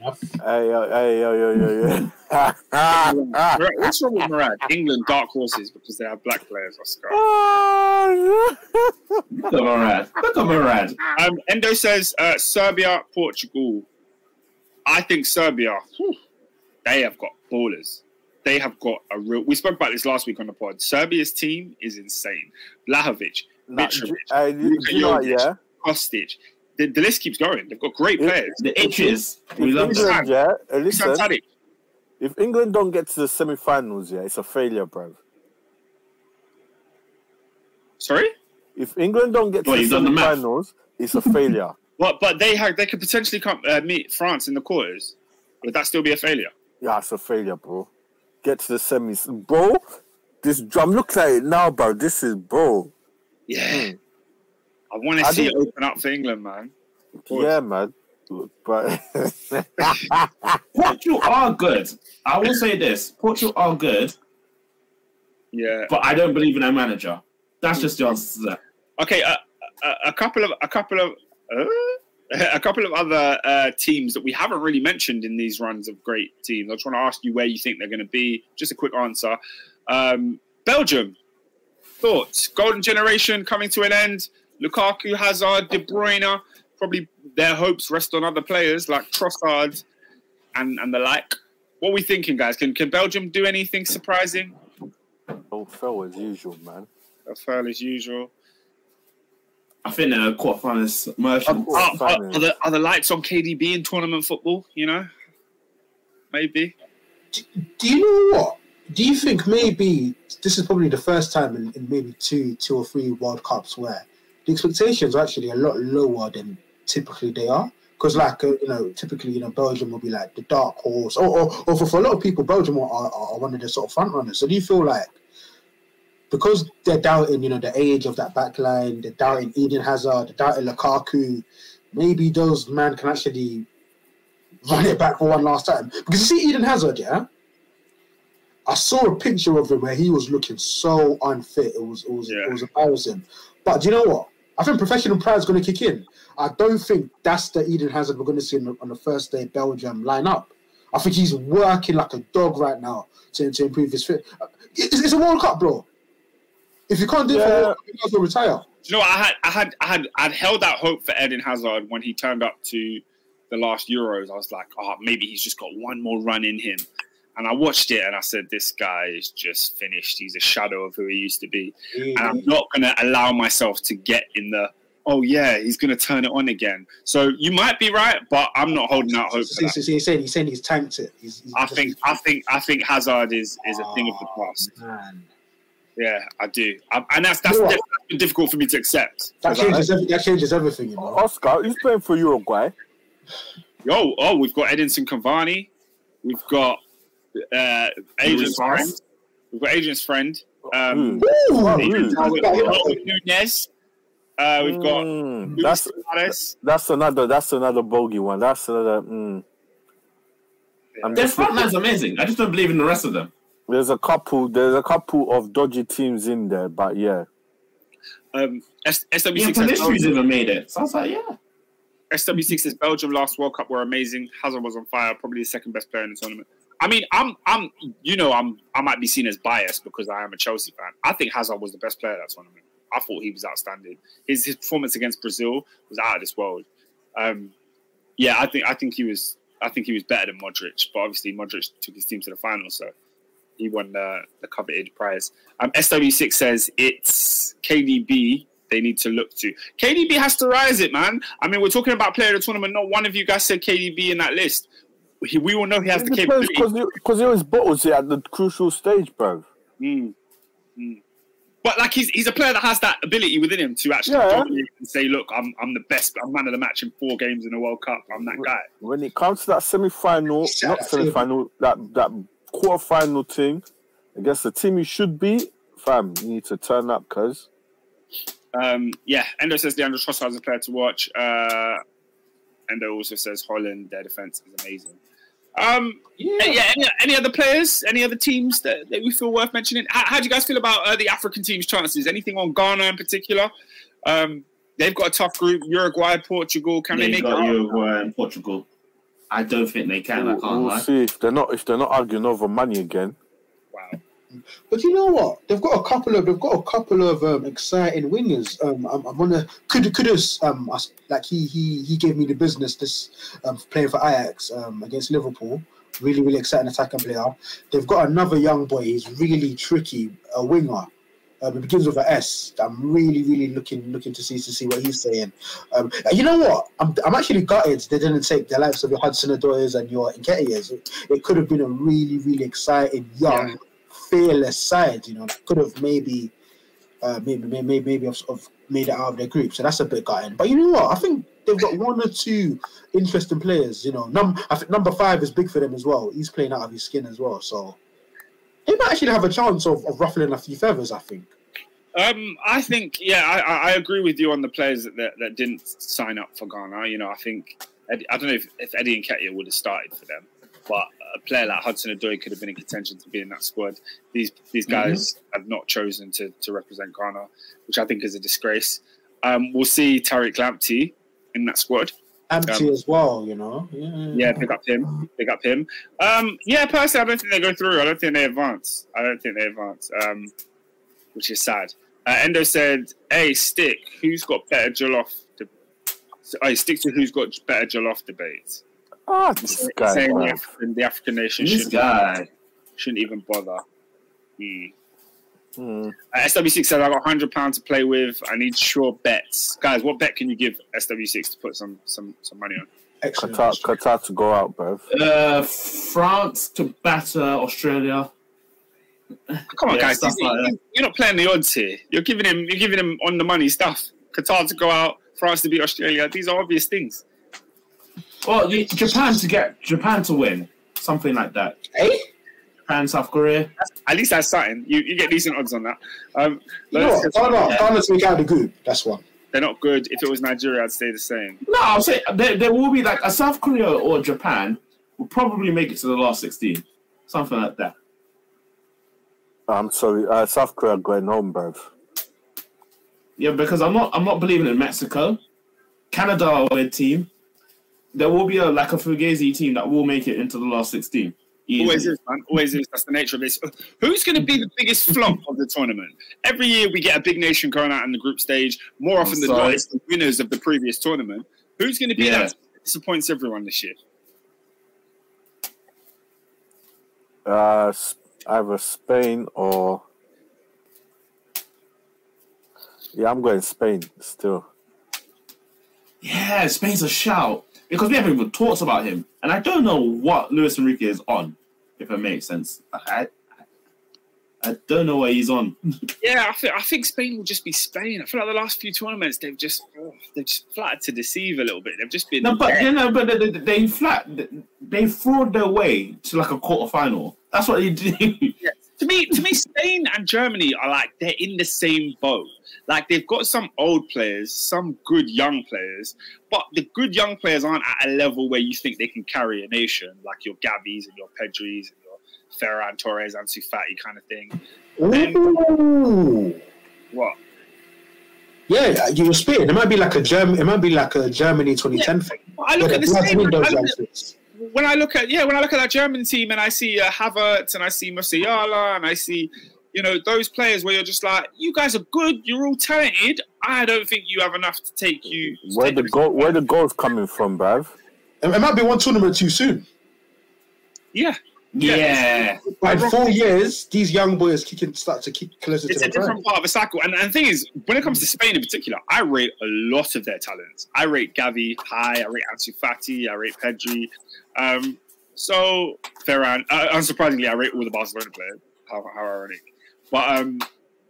Hey, yo, hey, yo, yo, yo, yo. Ah, ah, ah. What's wrong with Murad? England dark horses because they have black players. Oscar. Look at Murad. Look at Murad. Um, Endo says uh, Serbia, Portugal. I think Serbia, whew, they have got ballers. They have got a real. We spoke about this last week on the pod. Serbia's team is insane. Vlahovic, Nah, Mitrovic, hey, you you know yeah? Kostic. The, the list keeps going. They've got great If- players. The itches. If We love England, that. yeah, listen, Dusan if England don't get to the semi-finals, yeah, it's a failure, bro. Sorry, If England don't get to Well, the the semi-finals, it's a failure. well, but they have. They could potentially come uh, meet France in the quarters. Would that still be a failure? yeah, it's a failure, bro. Get to the semis, bro. This drum looks like it now, bro. This is bro. Yeah. I want to I see it open up for England, man. Yeah, man. but Portugal are good. I will say this: Portugal are good, Yeah. but I don't believe in their manager. That's just the answer to that. Okay. Uh, a, a couple of a couple of uh, a couple of other uh, teams that we haven't really mentioned in these runs of great teams. I just want to ask you where you think they're going to be. Just a quick answer. Um, Belgium. Thoughts? Golden generation coming to an end. Lukaku, Hazard, De Bruyne. Probably their hopes rest on other players like Trossard and and the like. What are we thinking, guys? Can can Belgium do anything surprising? oh, fell as usual, man. As fell as usual. I think uh, they're quarterfinalists. Merchants. Well, Are, are, are, the, are the lights on KDB in tournament football? You know, maybe. Do you know what? Do you think maybe this is probably the first time in, in maybe two, two or three World Cups where the expectations are actually a lot lower than typically they are? Because, like, uh, you know, typically, you know, Belgium will be like the dark horse, or, or, or for, for a lot of people, Belgium are, are, are one of the sort of front runners. So, do you feel like because they're doubting, you know, the age of that back line, they're doubting Eden Hazard, they're doubting Lukaku, maybe those man can actually run it back for one last time? Because you see, Eden Hazard, yeah. I saw a picture of him where he was looking so unfit. It was it was Yeah. it was embarrassing. But do you know what? I think professional pride is going to kick in. I don't think that's the Eden Hazard we're going to see on the, on the first day Belgium lineup. I think he's working like a dog right now to, to improve his fit. Uh, it's, it's a World Cup, bro. If you can't do it, for Yeah. a World Cup, you might as well retire. Do you know, what? I had, I had, I had, I'd held out hope for Eden Hazard when he turned up to the last Euros. I was like, oh, maybe he's just got one more run in him. And I watched it and I said, this guy is just finished. He's a shadow of who he used to be. Mm. And I'm not going to allow myself to get in the, oh, yeah, he's going to turn it on again. So you might be right, but I'm not holding out hope for See, that. see, see, he's saying he's saying he's tanked it. He's, he's I think, I think, I think Hazard is, is a thing of the Oh, past. man. Yeah, I do. I, and that's, that's You know what? been difficult for me to accept. That 'Cause I- changes, every, that changes everything, you know. Oscar, who's playing for Uruguay? Yo, oh, we've got Edinson Cavani. We've got uh, Adrian's friend. We've got Adrian's friend. Um, Ooh. Ooh, Oh, Adrian- Nunez. Uh, we've got Mm, that's Suarez. that's another that's another bogey one. That's another. Mm. I'm Their front line's amazing. I just don't believe in the rest of them. there's a couple. There's a couple of dodgy teams in there, but yeah. Um, S- SW6 has Pellistri's Belgium. even made it. So I was like, yeah. SW6 is Belgium last World Cup were amazing. Hazard was on fire, probably the second best player in the tournament. I mean, I'm, I'm, you know, I'm, I might be seen as biased because I am a Chelsea fan. I think Hazard was the best player that tournament. I thought he was outstanding. His, his performance against Brazil was out of this world. Um, yeah, I think, I think he was, I think he was better than Modric. But obviously, Modric took his team to the final, so he won the, the coveted prize. Um, SW6 says it's KDB they need to look to. KDB has to rise it, man. I mean, we're talking about player of the tournament. Not one of you guys said KDB in that list. He, we all know he has the capability. because he always bottles it at the crucial stage, bro. Mm. Mm. But like he's he's a player that has that ability within him to actually Yeah. and say, "Look, I'm I'm the best. I'm man of the match in four games in the World Cup. I'm that guy." When it comes to that semi-final, Shut not up, semi-final, that that quarter-final thing against the team you should beat, fam, you need to turn up, cuz. Um, yeah, Endo says Leandro Trossard is a player to watch. Uh, Endo also says Holland, their defense is amazing. Um, Yeah. yeah, any, any other players, any other teams that, that we feel worth mentioning? How, how do you guys feel about uh, the African team's chances? Anything on Ghana in particular? Um, they've got a tough group: Uruguay, Portugal. Can they They make it? got out? Uruguay and Portugal. I don't think they can. We'll, can't we'll lie. see if they're not if they're not arguing over money again. Wow. But you know what? They've got a couple of they've got a couple of um, exciting wingers. Um, I'm, I'm gonna could Kudus um like he he he gave me the business this um playing for Ajax um against Liverpool. Really really exciting attacking player. They've got another young boy. He's really tricky, a winger. Um, it begins with an S. I'm really really looking looking to see to see what he's saying. Um, you know what? I'm I'm actually gutted they didn't take the likes of your Hudson Odoi's and your Nketiahs. It, it could have been a really really exciting young fearless side, you know, could have maybe, uh, maybe, maybe, maybe, have, have made it out of their group. So that's a bit gutting. But you know what? I think they've got one or two interesting players. You know, num- I think number five is big for them as well. He's playing out of his skin as well. So they might actually have a chance of, of ruffling a few feathers. I think. Um, I think, yeah, I, I agree with you on the players that, that, that didn't sign up for Ghana. You know, I think I don't know if, if Eddie Nketiah would have started for them, but a player like Hudson Odoi could have been in contention to be in that squad. These these guys have not chosen to, to represent Ghana, which I think is a disgrace. Um, we'll see Tariq Lamptey in that squad. Lamptey Um, as well, you know. Yeah, Yeah, pick up him. Pick up him. Um, yeah, personally, I don't think they go through. I don't think they advance. I don't think they advance, um, which is sad. Uh, Endo said, "Hey, stick. Who's got better jollof?" To, so, oh, stick to who's got better jollof debates. Ah, this guy. Saying the. African, the African nation This shouldn't, guy. shouldn't even bother. Hmm. Hmm. Uh, SW6 said, "I got hundred pounds to play with. I need sure bets, guys. What bet can you give SW6 to put some some some money on?" excellent. Qatar, Qatar to go out, bruv. Uh, France to batter Australia. Come on, Yeah, guys. You- like you- You're not playing the odds here. You're giving him. You're giving him on the money stuff. Qatar to go out, France to beat Australia. These are obvious things. Well, the- Japan to get Japan to win, something like that. Hey, Japan, South Korea. At least that's something. You, you get decent odds on that. Um, you know what? Ghana, Ghana to make out the group. That's one. they're not good. If it was Nigeria, I'd stay the same. No, I'll say there, there will be like a South Korea or Japan will probably make it to the last sixteen, something like that. I'm sorry, uh, South Korea going home, bruv. Yeah, because I'm not I'm not believing in Mexico, Canada are a weird team. There will be a like a Fugazi team that will make it into the last sixteen. Easy. Always is, man. Always is. That's the nature of this. Who's going to be the biggest flop of the tournament? Every year we get a big nation going out in the group stage. More often than not, it's the winners of the previous tournament. Who's going to be Yeah. that disappoints everyone this year? Uh, S- either Spain or. Yeah, I'm going Spain still. Yeah, Spain's a shout because we haven't even talked about him, and I don't know what Luis Enrique is on. If it makes sense, I I don't know what he's on. Yeah, I think I think Spain will just be Spain. I feel like the last few tournaments they've just oh, they've just flattered to deceive a little bit. They've just been No, but you know, but they, they, they flat they fraud their way to like a quarter final. That's what they do. To me, to me, Spain and Germany are like they're in the same boat. Like they've got some old players, some good young players, but the good young players aren't at a level where you think they can carry a nation, like your Gavis and your Pedris and your Ferran Torres, Ansu Fati kind of thing. Ooh. What? Yeah, uh, you were spitting. It might be like a German. It might be like a Germany 2010 thing. I look at the same. Win I those look at- youngsters. when I look at yeah, when I look at that German team and I see uh, Havertz and I see Musiala and I see, you know, those players where you're just like, you guys are good, you're all talented. I don't think you have enough to take you. to Where take the goal? Where the goals coming from, bruv? It, it might be one tournament too soon. Yeah, yeah, But in four years, these young boys kicking start to kick closer it's to a the prime. different part of a cycle. And, and the thing is, when it comes to Spain in particular, I rate a lot of their talents. I rate Gavi high. I rate Ansu Fati. I rate Pedri. Um, so Ferran. Uh, unsurprisingly, I rate all the Barcelona players. How, how ironic. But um,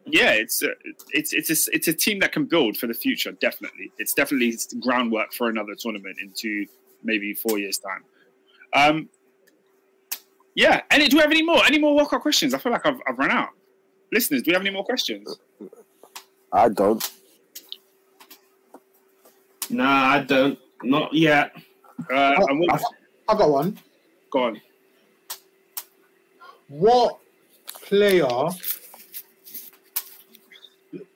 yeah, it's a, it's it's a, it's a team that can build for the future. Definitely, it's definitely groundwork for another tournament in two, maybe four years time. Um, yeah, and do we have any more? Any more World Cup questions? I feel like I've, I've run out. Listeners, do we have any more questions? I don't. nah, I don't. Not yet. Uh, and what, I got one. go on. What player?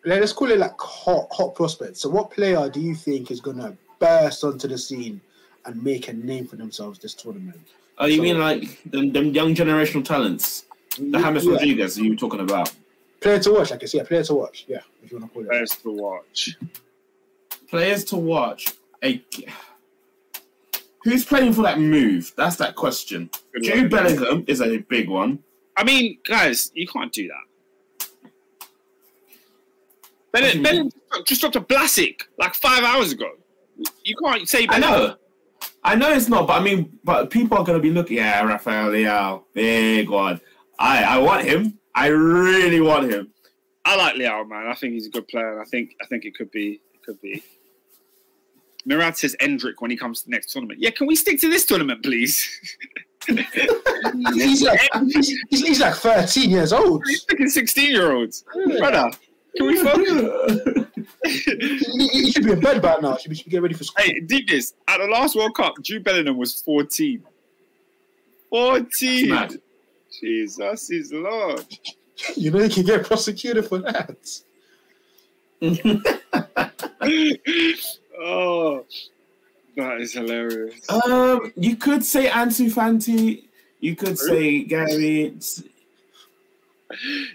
Let's call it like hot, hot prospect. So, what player do you think is gonna burst onto the scene and make a name for themselves this tournament? Oh, you So- mean like them, them young generational talents? The James Yeah. Rodriguez you were talking about. Player to watch, I guess. Yeah, player to watch. Yeah, if you want to call it. Players to watch. Players to watch. A, who's playing for that move? That's that question. Good Jude one. Bellingham is a big one. I mean, guys, you can't do that. Bennett, you just dropped a Blasic like five hours ago. You can't say I Bennett. know. I know it's not, but I mean, but people are going to be looking. Yeah, Rafael Leao, big one. I I want him. I really want him. I like Leao, man. I think he's a good player. and I think I think it could be it could be. Murad says Endrick when he comes to the next tournament. Yeah, can we stick to this tournament, please? He's like, he's, he's, he's like 13 years old. He's picking 16 year olds. Brother, can we focus? he, he should be in bed by now. Should be, should be getting ready for school. Hey, deep this. At the last World Cup, Jude Bellingham was 14. 14. Mad. Jesus is Lord. You know you can get prosecuted for that. oh, that is hilarious. Um, you could say Ansu Fati. You could say Gavi.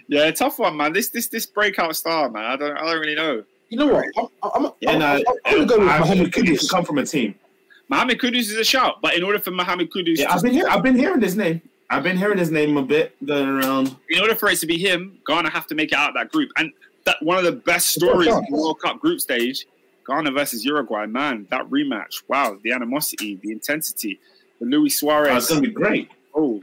Yeah, tough one, man. This this this breakout star, man. I don't I don't really know. You know what? I'm, I'm, Yeah, I'm, no, I'm, I'm gonna go with Mohamed Kudus. should come from a team. Mohamed Kudus is a shout, but in order for Mohamed Kudus, Yeah, to, I've been here. I've been hearing his name. I've been hearing his name a bit going around. in order for it to be him, Ghana have to make it out of that group. And that one of the best stories in the World Cup group stage, Ghana versus Uruguay. Man, that rematch. Wow, the animosity, the intensity, the Luis Suarez. it's Suarez. gonna be great. Oh,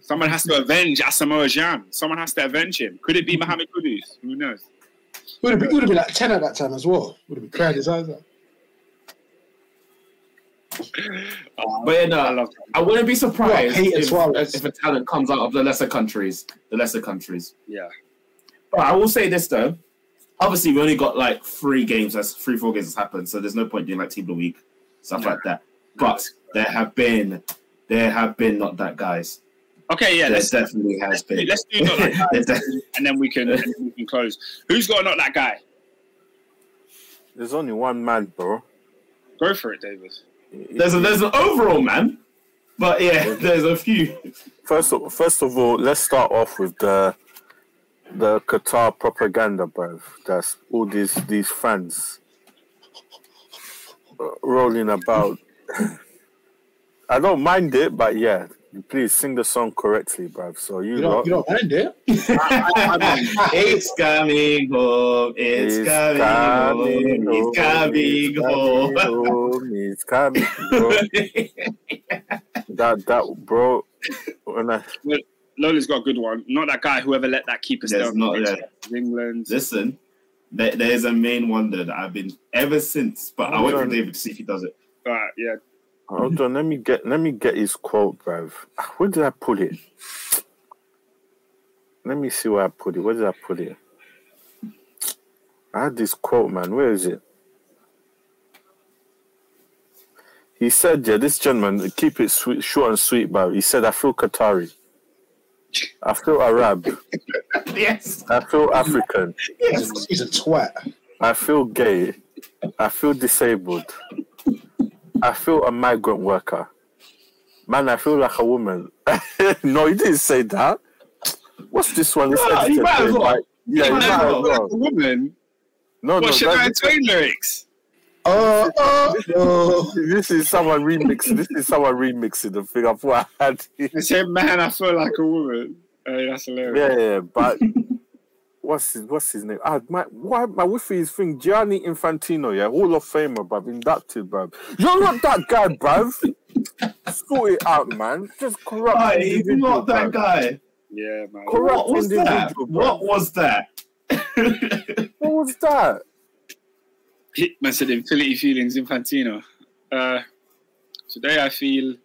someone has to avenge Asamoah Gyan. Someone has to avenge him. Could it be Mohamed Kudus? Who knows? Would have been, would have been like 10 at that time as well. Would have been crying his eyes out. Oh, But yeah, no, I love that. I wouldn't be surprised What, if, Suarez? if a talent comes out of the lesser countries. The lesser countries. Yeah. But I will say this though. Obviously, we only got like three games. That's three, four games has happened. So there's no point doing like team of the week stuff No. like that. But there have been, there have been not that guys. Okay, yeah. there Let's definitely has been. let's do not that guy, and then we can then we can close. Who's got not that guy? There's only one man, bro. Go for it, David. there's a, there's an overall man, but yeah, there's a few. First of, first of all, let's start off with the the Qatar propaganda, bruv. That's all these these fans uh, rolling about. I don't mind it, but yeah, please sing the song correctly, bruv. So you, You lot, don't, you don't mind it? It's coming home. It's, coming, home. It's coming home. home. It's coming home. that that bro. When I, Lola's got a good one. Not that guy. Whoever let that keeper stay There's on not- the pitch. yeah. England. Listen, there, there's a main wonder that I've been ever since, but I wait for David to see if he does it. Right, yeah. hold on, let me get let me get his quote, bruv. Where did I put it? Let me see where I put it. Where did I put it? I had this quote, man. Where is it? He said, yeah, this gentleman, keep it sweet, short and sweet, bruv. He said, I feel Qatari. I feel Arab. Yes. I feel African. He's a, he's a twat. I feel gay. I feel disabled. I feel a migrant worker. Man, I feel like a woman. no, he didn't say that. What's this one? This No, he might as well. like- yeah, he might might as as well. well. A woman. No, no, What Shania that- Twain lyrics? Oh, oh, oh. this is someone remixing. This is someone remixing the thing. I thought I had it. They said, "Man, I feel like a woman." Hey, that's hilarious. Yeah, yeah, but what's his what's his name? Ah, my why my wifi is thing Gianni Infantino, yeah, Hall of Famer, bruv, inducted, bruv. You're not that guy, bruv. Sort it out, man. Just corrupt. Why, he's individual, not that bruv. guy. Yeah, man. Corrupt What was that? bruv. What was that? What was that? Hitman said Infinity Feelings Infantino. Uh, today I feel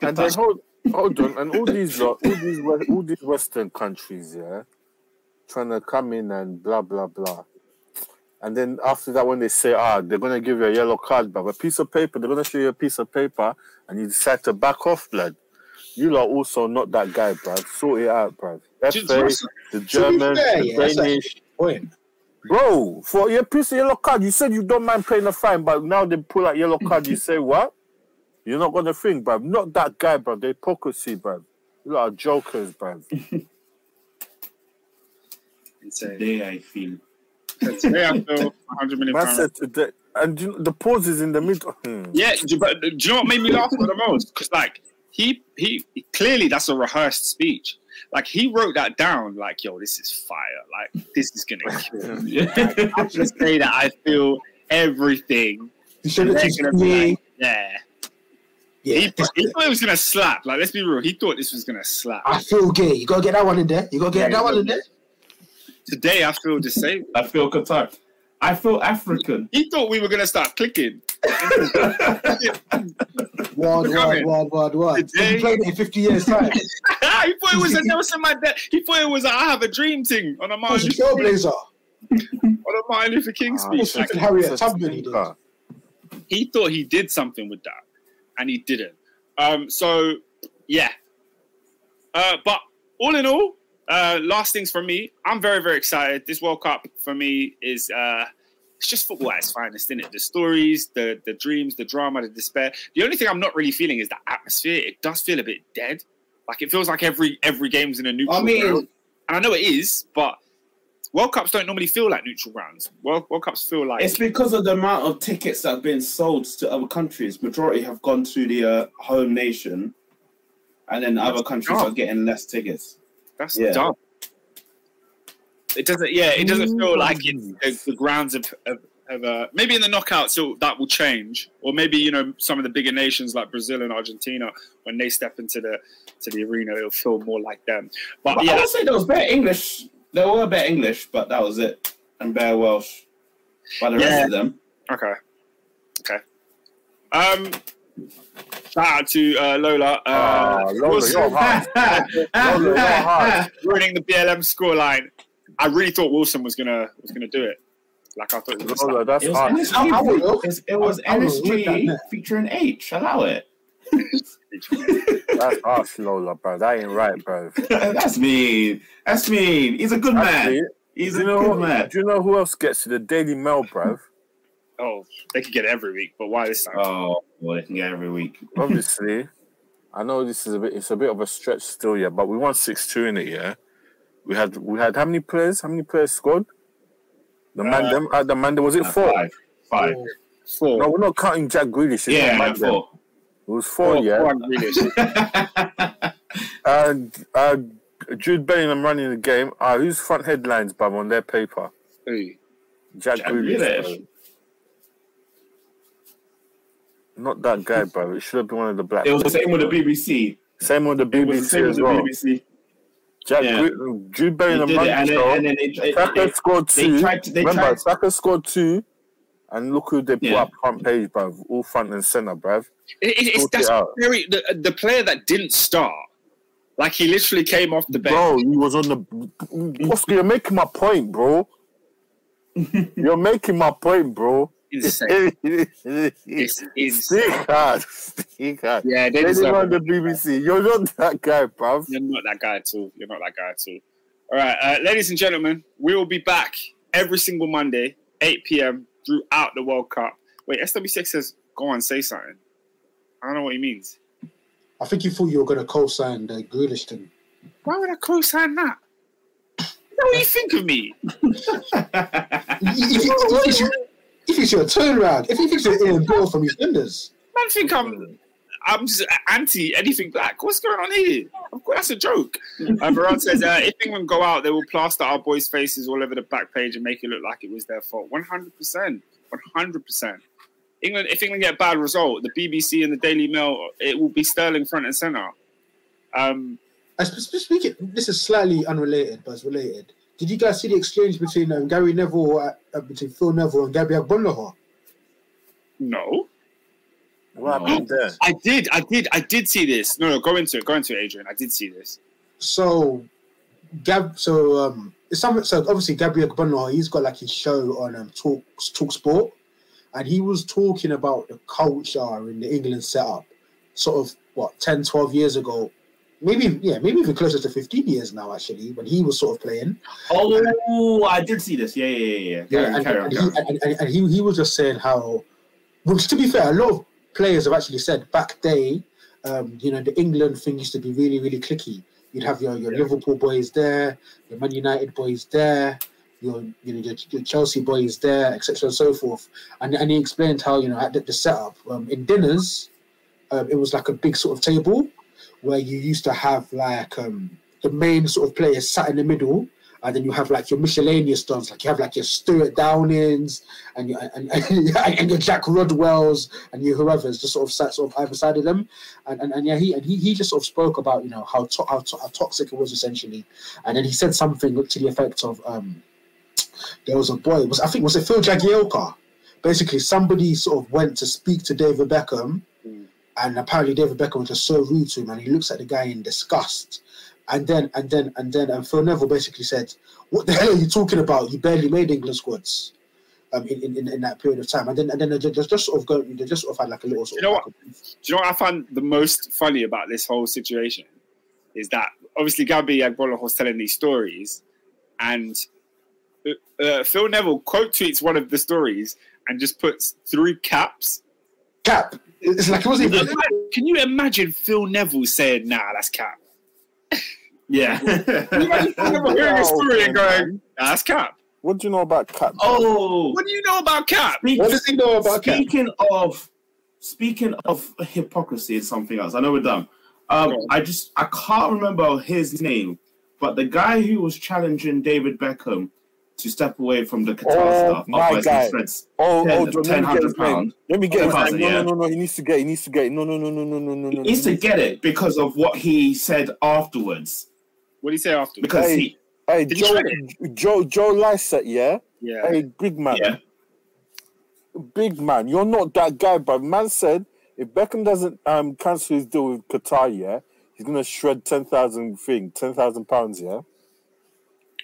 And then hold, hold on, and all these all these all these Western countries, yeah, trying to come in and blah blah blah. And then after that, when they say, ah, they're gonna give you a yellow card, but a piece of paper, they're gonna show you a piece of paper, and you decide to back off, blood. You are also not that guy, bruv. Sort it out, bruv. Just- FA, the German, fair, the yeah, Danish. Point. Bro, for your piece of yellow card, you said you don't mind playing a fine, but now they pull out yellow card, you say what? You're not gonna think, bruv. Not that guy, bruv. The hypocrisy, bruv. You lot are jokers, bruv. insane. Today I feel. Today I feel 100 million Man pounds. said today, and you know, the pause is in the middle. Hmm. Yeah, do- but do you know what made me laugh the most? Because like he he clearly that's a rehearsed speech. Like he wrote that down. Like yo, this is fire. Like this is gonna kill. Yeah. I'm gonna say that I feel everything. You should And have they're just me. like, yeah. Yeah, He, he thought it was gonna slap. Like let's be real. He thought this was gonna slap. I feel gay. You gotta get that one in there. You gotta get Yeah, that one in there. Today I feel the same. I feel Qatar. I feel African. He thought we were gonna start clicking. Word, word, Coming. word, word, word. Today- played it in 50 years' time. he thought it was a Nelson Mandela. He thought it was a I have a dream thing on a He was Mars. a trailblazer. on a Martin Luther King Ah, speech. Fucking Like, Harriet Tubman he did. he thought he did something with that, and he didn't. Um, so yeah. Uh, but all in all, uh, last things from me. I'm very very excited. This World Cup for me is uh, it's just football at its finest, isn't it? The stories, the the dreams, the drama, the despair. The only thing I'm not really feeling is the atmosphere. It does feel a bit dead. Like it feels like every every game's in a neutral I mean, ground. And I know it is, but World Cups don't normally feel like neutral grounds. World, World Cups feel like It's because of the amount of tickets that have been sold to other countries. Majority have gone to the uh, home nation, and then other countries dumb. are getting less tickets. That's Yeah. dumb. It doesn't. Yeah, it doesn't feel like it's the, the grounds of, of, of uh, maybe in the knockouts so that will change, or maybe you know some of the bigger nations like Brazil and Argentina when they step into the to the arena, it'll feel more like them. But, But I yeah, would say there was better English. There were better English, but that was it, and better Welsh. By the Yeah. rest of them, okay, okay. Um, shout out to uh, Lola. Uh, Ah, Lola, you're hard. Lola, you're hard. ruining the BLM scoreline. I really thought Wilson was gonna was gonna do it. Like I thought. It was Lola, that's It was hard. NSG, I- I would bro. look. It's- it was I would look at NSG that. featuring H. Allow it. That's harsh, Lola, bro. That ain't right, bro. That's mean. That's mean. He's a good Actually, man. He's do a you know good who, man. Do you know who else gets to the Daily Mail, bro? Oh, they could get it every week, but why this time? Oh, well, they can get every week. Obviously, I know this is a bit. It's a bit of a stretch still, yeah. But we won six two in it, yeah. We had we had how many players? How many players scored? The man, Uh, them, uh, the man. Was it Uh, four? Five. Five. Four. No, we're not counting Jack Grealish. Yeah, not Mandem. four. It was four, yeah. four and Grealish. And uh, Jude Bellingham running the game. Uh, who's front headlines, bum, on their paper? Who? Jack, Jack Grealish. Grealish. Not that guy, bro. It should have been one of the black. It was the same with the BBC. Same with the It was the BBC same with as the. BBC. Jack Yeah. Gre- Jude They Bellingham did and the and then they, they, Saka they, scored they two. tried to. They Remember, tried. Saka scored two, and look who they put Yeah. up front page, bruv. All front and center, bruv. It, it, it's Sort that's it very the, the player that didn't start. Like he literally came off the bench. Bro, he was on the. Oscar, you're making my point, bro. you're making my point, bro. Insane. it's It's insane. Stick hard. Stick hard. Yeah, they They didn't deserve on the it. BBC. You're not that guy, bruv. You're not that guy at all. You're not that guy at all. All right, uh, ladies and gentlemen, we will be back every single Monday, 8 p.m. throughout the World Cup. Wait, SW6 says, go on, say something. I don't know what he means. I think you thought you were going to co-sign the Grealish thing. Why would I co-sign that? What do you think of me? if, if, if, if, if it's your turnaround, if he thinks you're Ian Beale from EastEnders, Man, think I'm I'm just anti anything black. What's going on here? Of course, that's a joke. Uh, Varane says, uh, if England go out, they will plaster our boys' faces all over the back page and make it look like it was their fault. 100%. 100%. England, if England get a bad result, the BBC and the Daily Mail, it will be Sterling front and centre. Um, I sp- sp- speaking. This is slightly unrelated, but it's related. Did you guys see the exchange between um, Gary Neville, uh, uh, between Phil Neville and Gabriel Agbonlahor? no. What happened there? I did, I did, I did see this. No, no, go into it, go into it, Adrian. I did see this. So, Gab. So um, it's some. So obviously Gabriel Agbonlahor, he's got like his show on um Talk Talk Sport, and he was talking about the culture in the England setup, sort of what 10, 12 years ago. Maybe yeah, maybe even closer to fifteen years now. Actually, when he was sort of playing, oh, I did see this. Yeah, yeah, yeah, yeah. Yeah, and, and, he, and, and, and he, he was just saying how, which to be fair, a lot of players have actually said back day, um, you know, the England thing used to be really, really clicky. You'd have your, your Liverpool boys there, your Man United boys there, your you know your, your Chelsea boys there, etc. and so forth. And and he explained how you know at the, the setup um, in dinners, um, it was like a big sort of table where you used to have like um, the main sort of players sat in the middle, and then you have like your miscellaneous stars, like you have like your Stuart Downings and your and, and, and your Jack Rodwells and your whoever's just sort of sat sort of either side of them, and and, and yeah, he and he, he just sort of spoke about you know how to, how, to, how toxic it was essentially, and then he said something to the effect of um, there was a boy was I think was it Phil Jagielka, basically somebody sort of went to speak to David Beckham. And apparently David Beckham was just so rude to him, and he looks at the guy in disgust and then and then and then and Phil Neville basically said, "What the hell are you talking about? You barely made England squads." Um, in, in, in that period of time, and then and then they just, just sort of go, they just sort of had like a little sort You know of. what? Do you know what I find the most funny about this whole situation is that obviously Gabby Agbonlahor was telling these stories, and uh, uh, Phil Neville quote tweets one of the stories and just puts three caps. Cap. It's like it wasn't even. Can you imagine Phil Neville saying, "Nah, that's cap"? Yeah. Can you imagine Phil Neville hearing a story and going, nah, "That's cap"? What do you know about cap? oh, What do you know about cap? speak- What does he know about Cap? speaking of speaking of hypocrisy is something else. I know we're done. Um, Go on. I just I can't remember his name, but the guy who was challenging David Beckham to step away from the Qatar Oh, stuff, my otherwise he guy. shreds Oh, Ten- oh, John, let me get 1000 his pound. Let me get his 10,000. No, yeah. no, no, no. He needs to get. He needs to get. No, no, no, no, no, no, no, no. He needs to get it because of what he said afterwards. What did he say afterwards? Because Hey. he, Hey, Did Joe, shred Joe, Joe Lycett, yeah. yeah. Hey, big man, yeah, big man. You're not that guy, but man said if Beckham doesn't um cancel his deal with Qatar, yeah, he's gonna shred ten thousand thing, ten thousand pounds, yeah,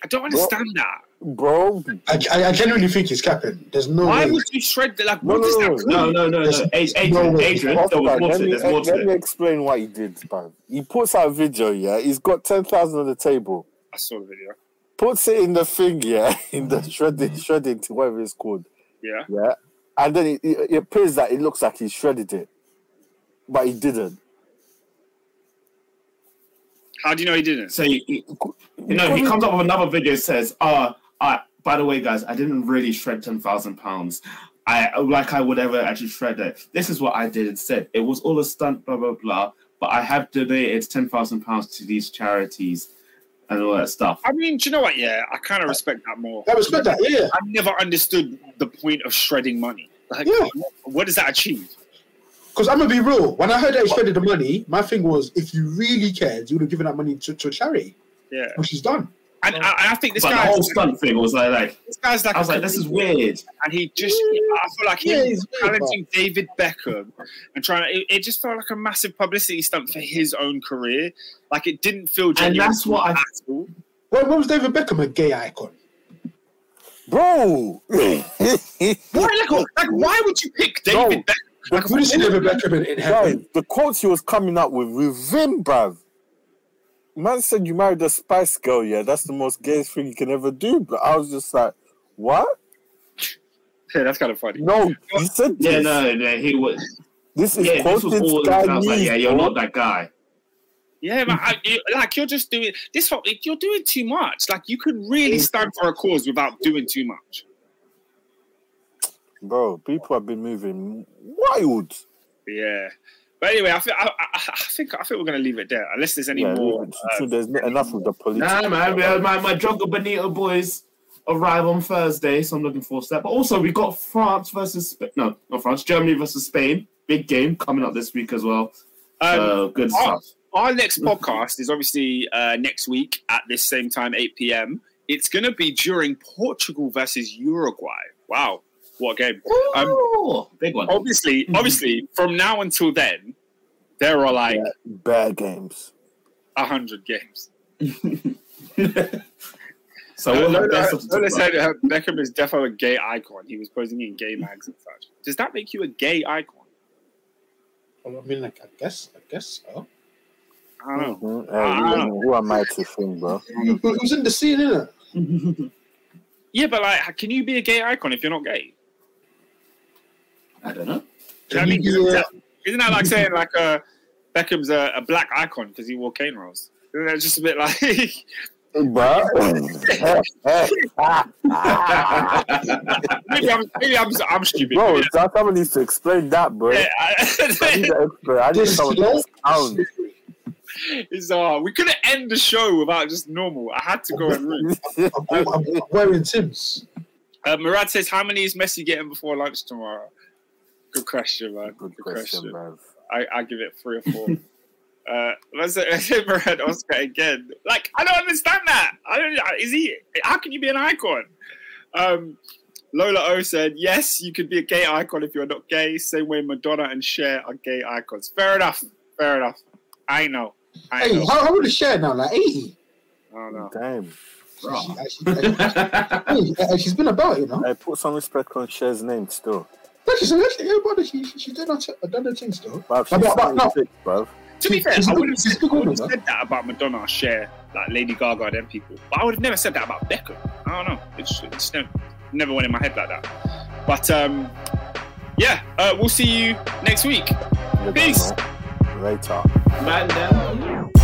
I don't understand that. Bro. I, I, I genuinely think he's capping. There's no Why way. would you shred the like? No, What does no, that no, no, no, no, no. There's- Ad- no Adrian, way. Adrian, Hold there was more let to it. There's more let to me it. explain what he did, man. He puts out a video, yeah. He's got ten thousand on the table. I saw the video. Puts it in the thing, yeah, in the shredding, shredding to whatever it's called. Yeah. Yeah. And then it, it, it appears that it looks like he shredded it. But he didn't. How do you know he didn't? So he, he- you know, he comes up with another video says, "Uh, uh by the way, guys, I didn't really shred ten thousand pounds. I like I would ever actually shred it. This is what I did instead. It was all a stunt, blah blah blah. But I have donated ten thousand pounds to these charities and all that stuff. I mean, do you know what? Yeah, I kind of respect that more. I respect that. Yeah, I've never understood the point of shredding money. Like, Yeah. what does that achieve? because I'm gonna be real. When I heard that he shredded the money, my thing was, if you really cared, you would have given that money to, to a charity, Yeah, which he's done. And I, I think this but the whole stunt thing was like, like this guy's like, I was like, this is weird. and he just, I feel like Yeah, him he's weird, challenging David Beckham and trying to, it, it just felt like a massive publicity stunt for his own career. Like it didn't feel genuine. that's what I- at all. When, when was David Beckham a gay icon? Bro! Why, like, like, why would you pick David No. Beckham? Like, Who did David Beckham in, in Guys, heaven? the quotes he was coming up with with him, bruv. Man said you married a Spice Girl, yeah, that's the most gayest thing you can ever do. But I was just like, what? yeah, that's kind of funny. No, he said this. Yeah, no, no, he was. This is Yeah, this was all. Sky I was like, yeah, you're bro. not that guy. Yeah, but I, you, like you're just doing this. whole- You're doing too much. Like you could really stand for a cause without doing too much. Bro, people have been moving wild. Yeah. But anyway, I think I, I, I think I think we're gonna leave it there unless there's any Yeah, more. leave uh, There's not enough of the politics. Nah, man, we- my my Jogo Bonito boys arrive on Thursday, so I'm looking forward to that. But also, we got France versus Sp- no, not France, Germany versus Spain. Big game coming up this week as well. um, so good oh, stuff. our next podcast is obviously uh, next week at this same time, 8 p.m. It's gonna be during Portugal versus Uruguay. Wow, what a game! Um, big one. obviously, obviously, from now until then, there are like Bad games. a hundred games. so No, we'll no, no, that stuff to talk Lola about. said uh, Beckham is definitely a gay icon. He was posing in gay mags and such. Does that make you a gay icon? Well, I mean, like, I guess, I guess so. I don't know. Mhm. Hey, who, who am I to think, bro? Who- Who's in the scene, innit? Yeah, but like, can you be a gay icon if you're not gay? I don't know. Do you know what I mean? Can you Isn't uh, that, isn't that like saying like uh, Beckham's a, a black icon because he wore cornrows? Isn't that just a bit like? Bro. maybe I'm maybe I'm I'm stupid. bro, Maybe that someone needs to explain that, bro. that's- I need yeah, an expert. I need This someone to sound. It's uh, we couldn't end the show without just normal. I had to go and read. I'm, I'm, I'm wearing Tim's. Uh, Murad says, "How many is Messi getting before lunch tomorrow?" Good question, man. Good question, man. I, I give it three or four. uh, let's say, let's say Murad Oscar again. Like, I don't understand that. I don't. Is he? How can you be an icon? Um, Lola O said, "Yes, you could be a gay icon if you're not gay. Same way Madonna and Cher are gay icons. Fair enough. Fair enough. I know. I Hey, know. how, how old is Cher now? Like 80? I don't know. Damn. She, actually, actually, hey, she's been about, you know. I put some respect on Cher's name still. Yeah, she's actually, yeah, brother, she, she, she's done her, t- done her thing still. Bruv, she's But- but- no. 76, bruv. To be fair, She's I would have she's said, good I would've said that about Madonna, Cher, like Lady Gaga, and them people. But I would have never said that about Beckham. I don't know. It's, it's never, never went in my head like that. But um, yeah, uh, we'll see you next week. You don't Peace. Later. Man, then.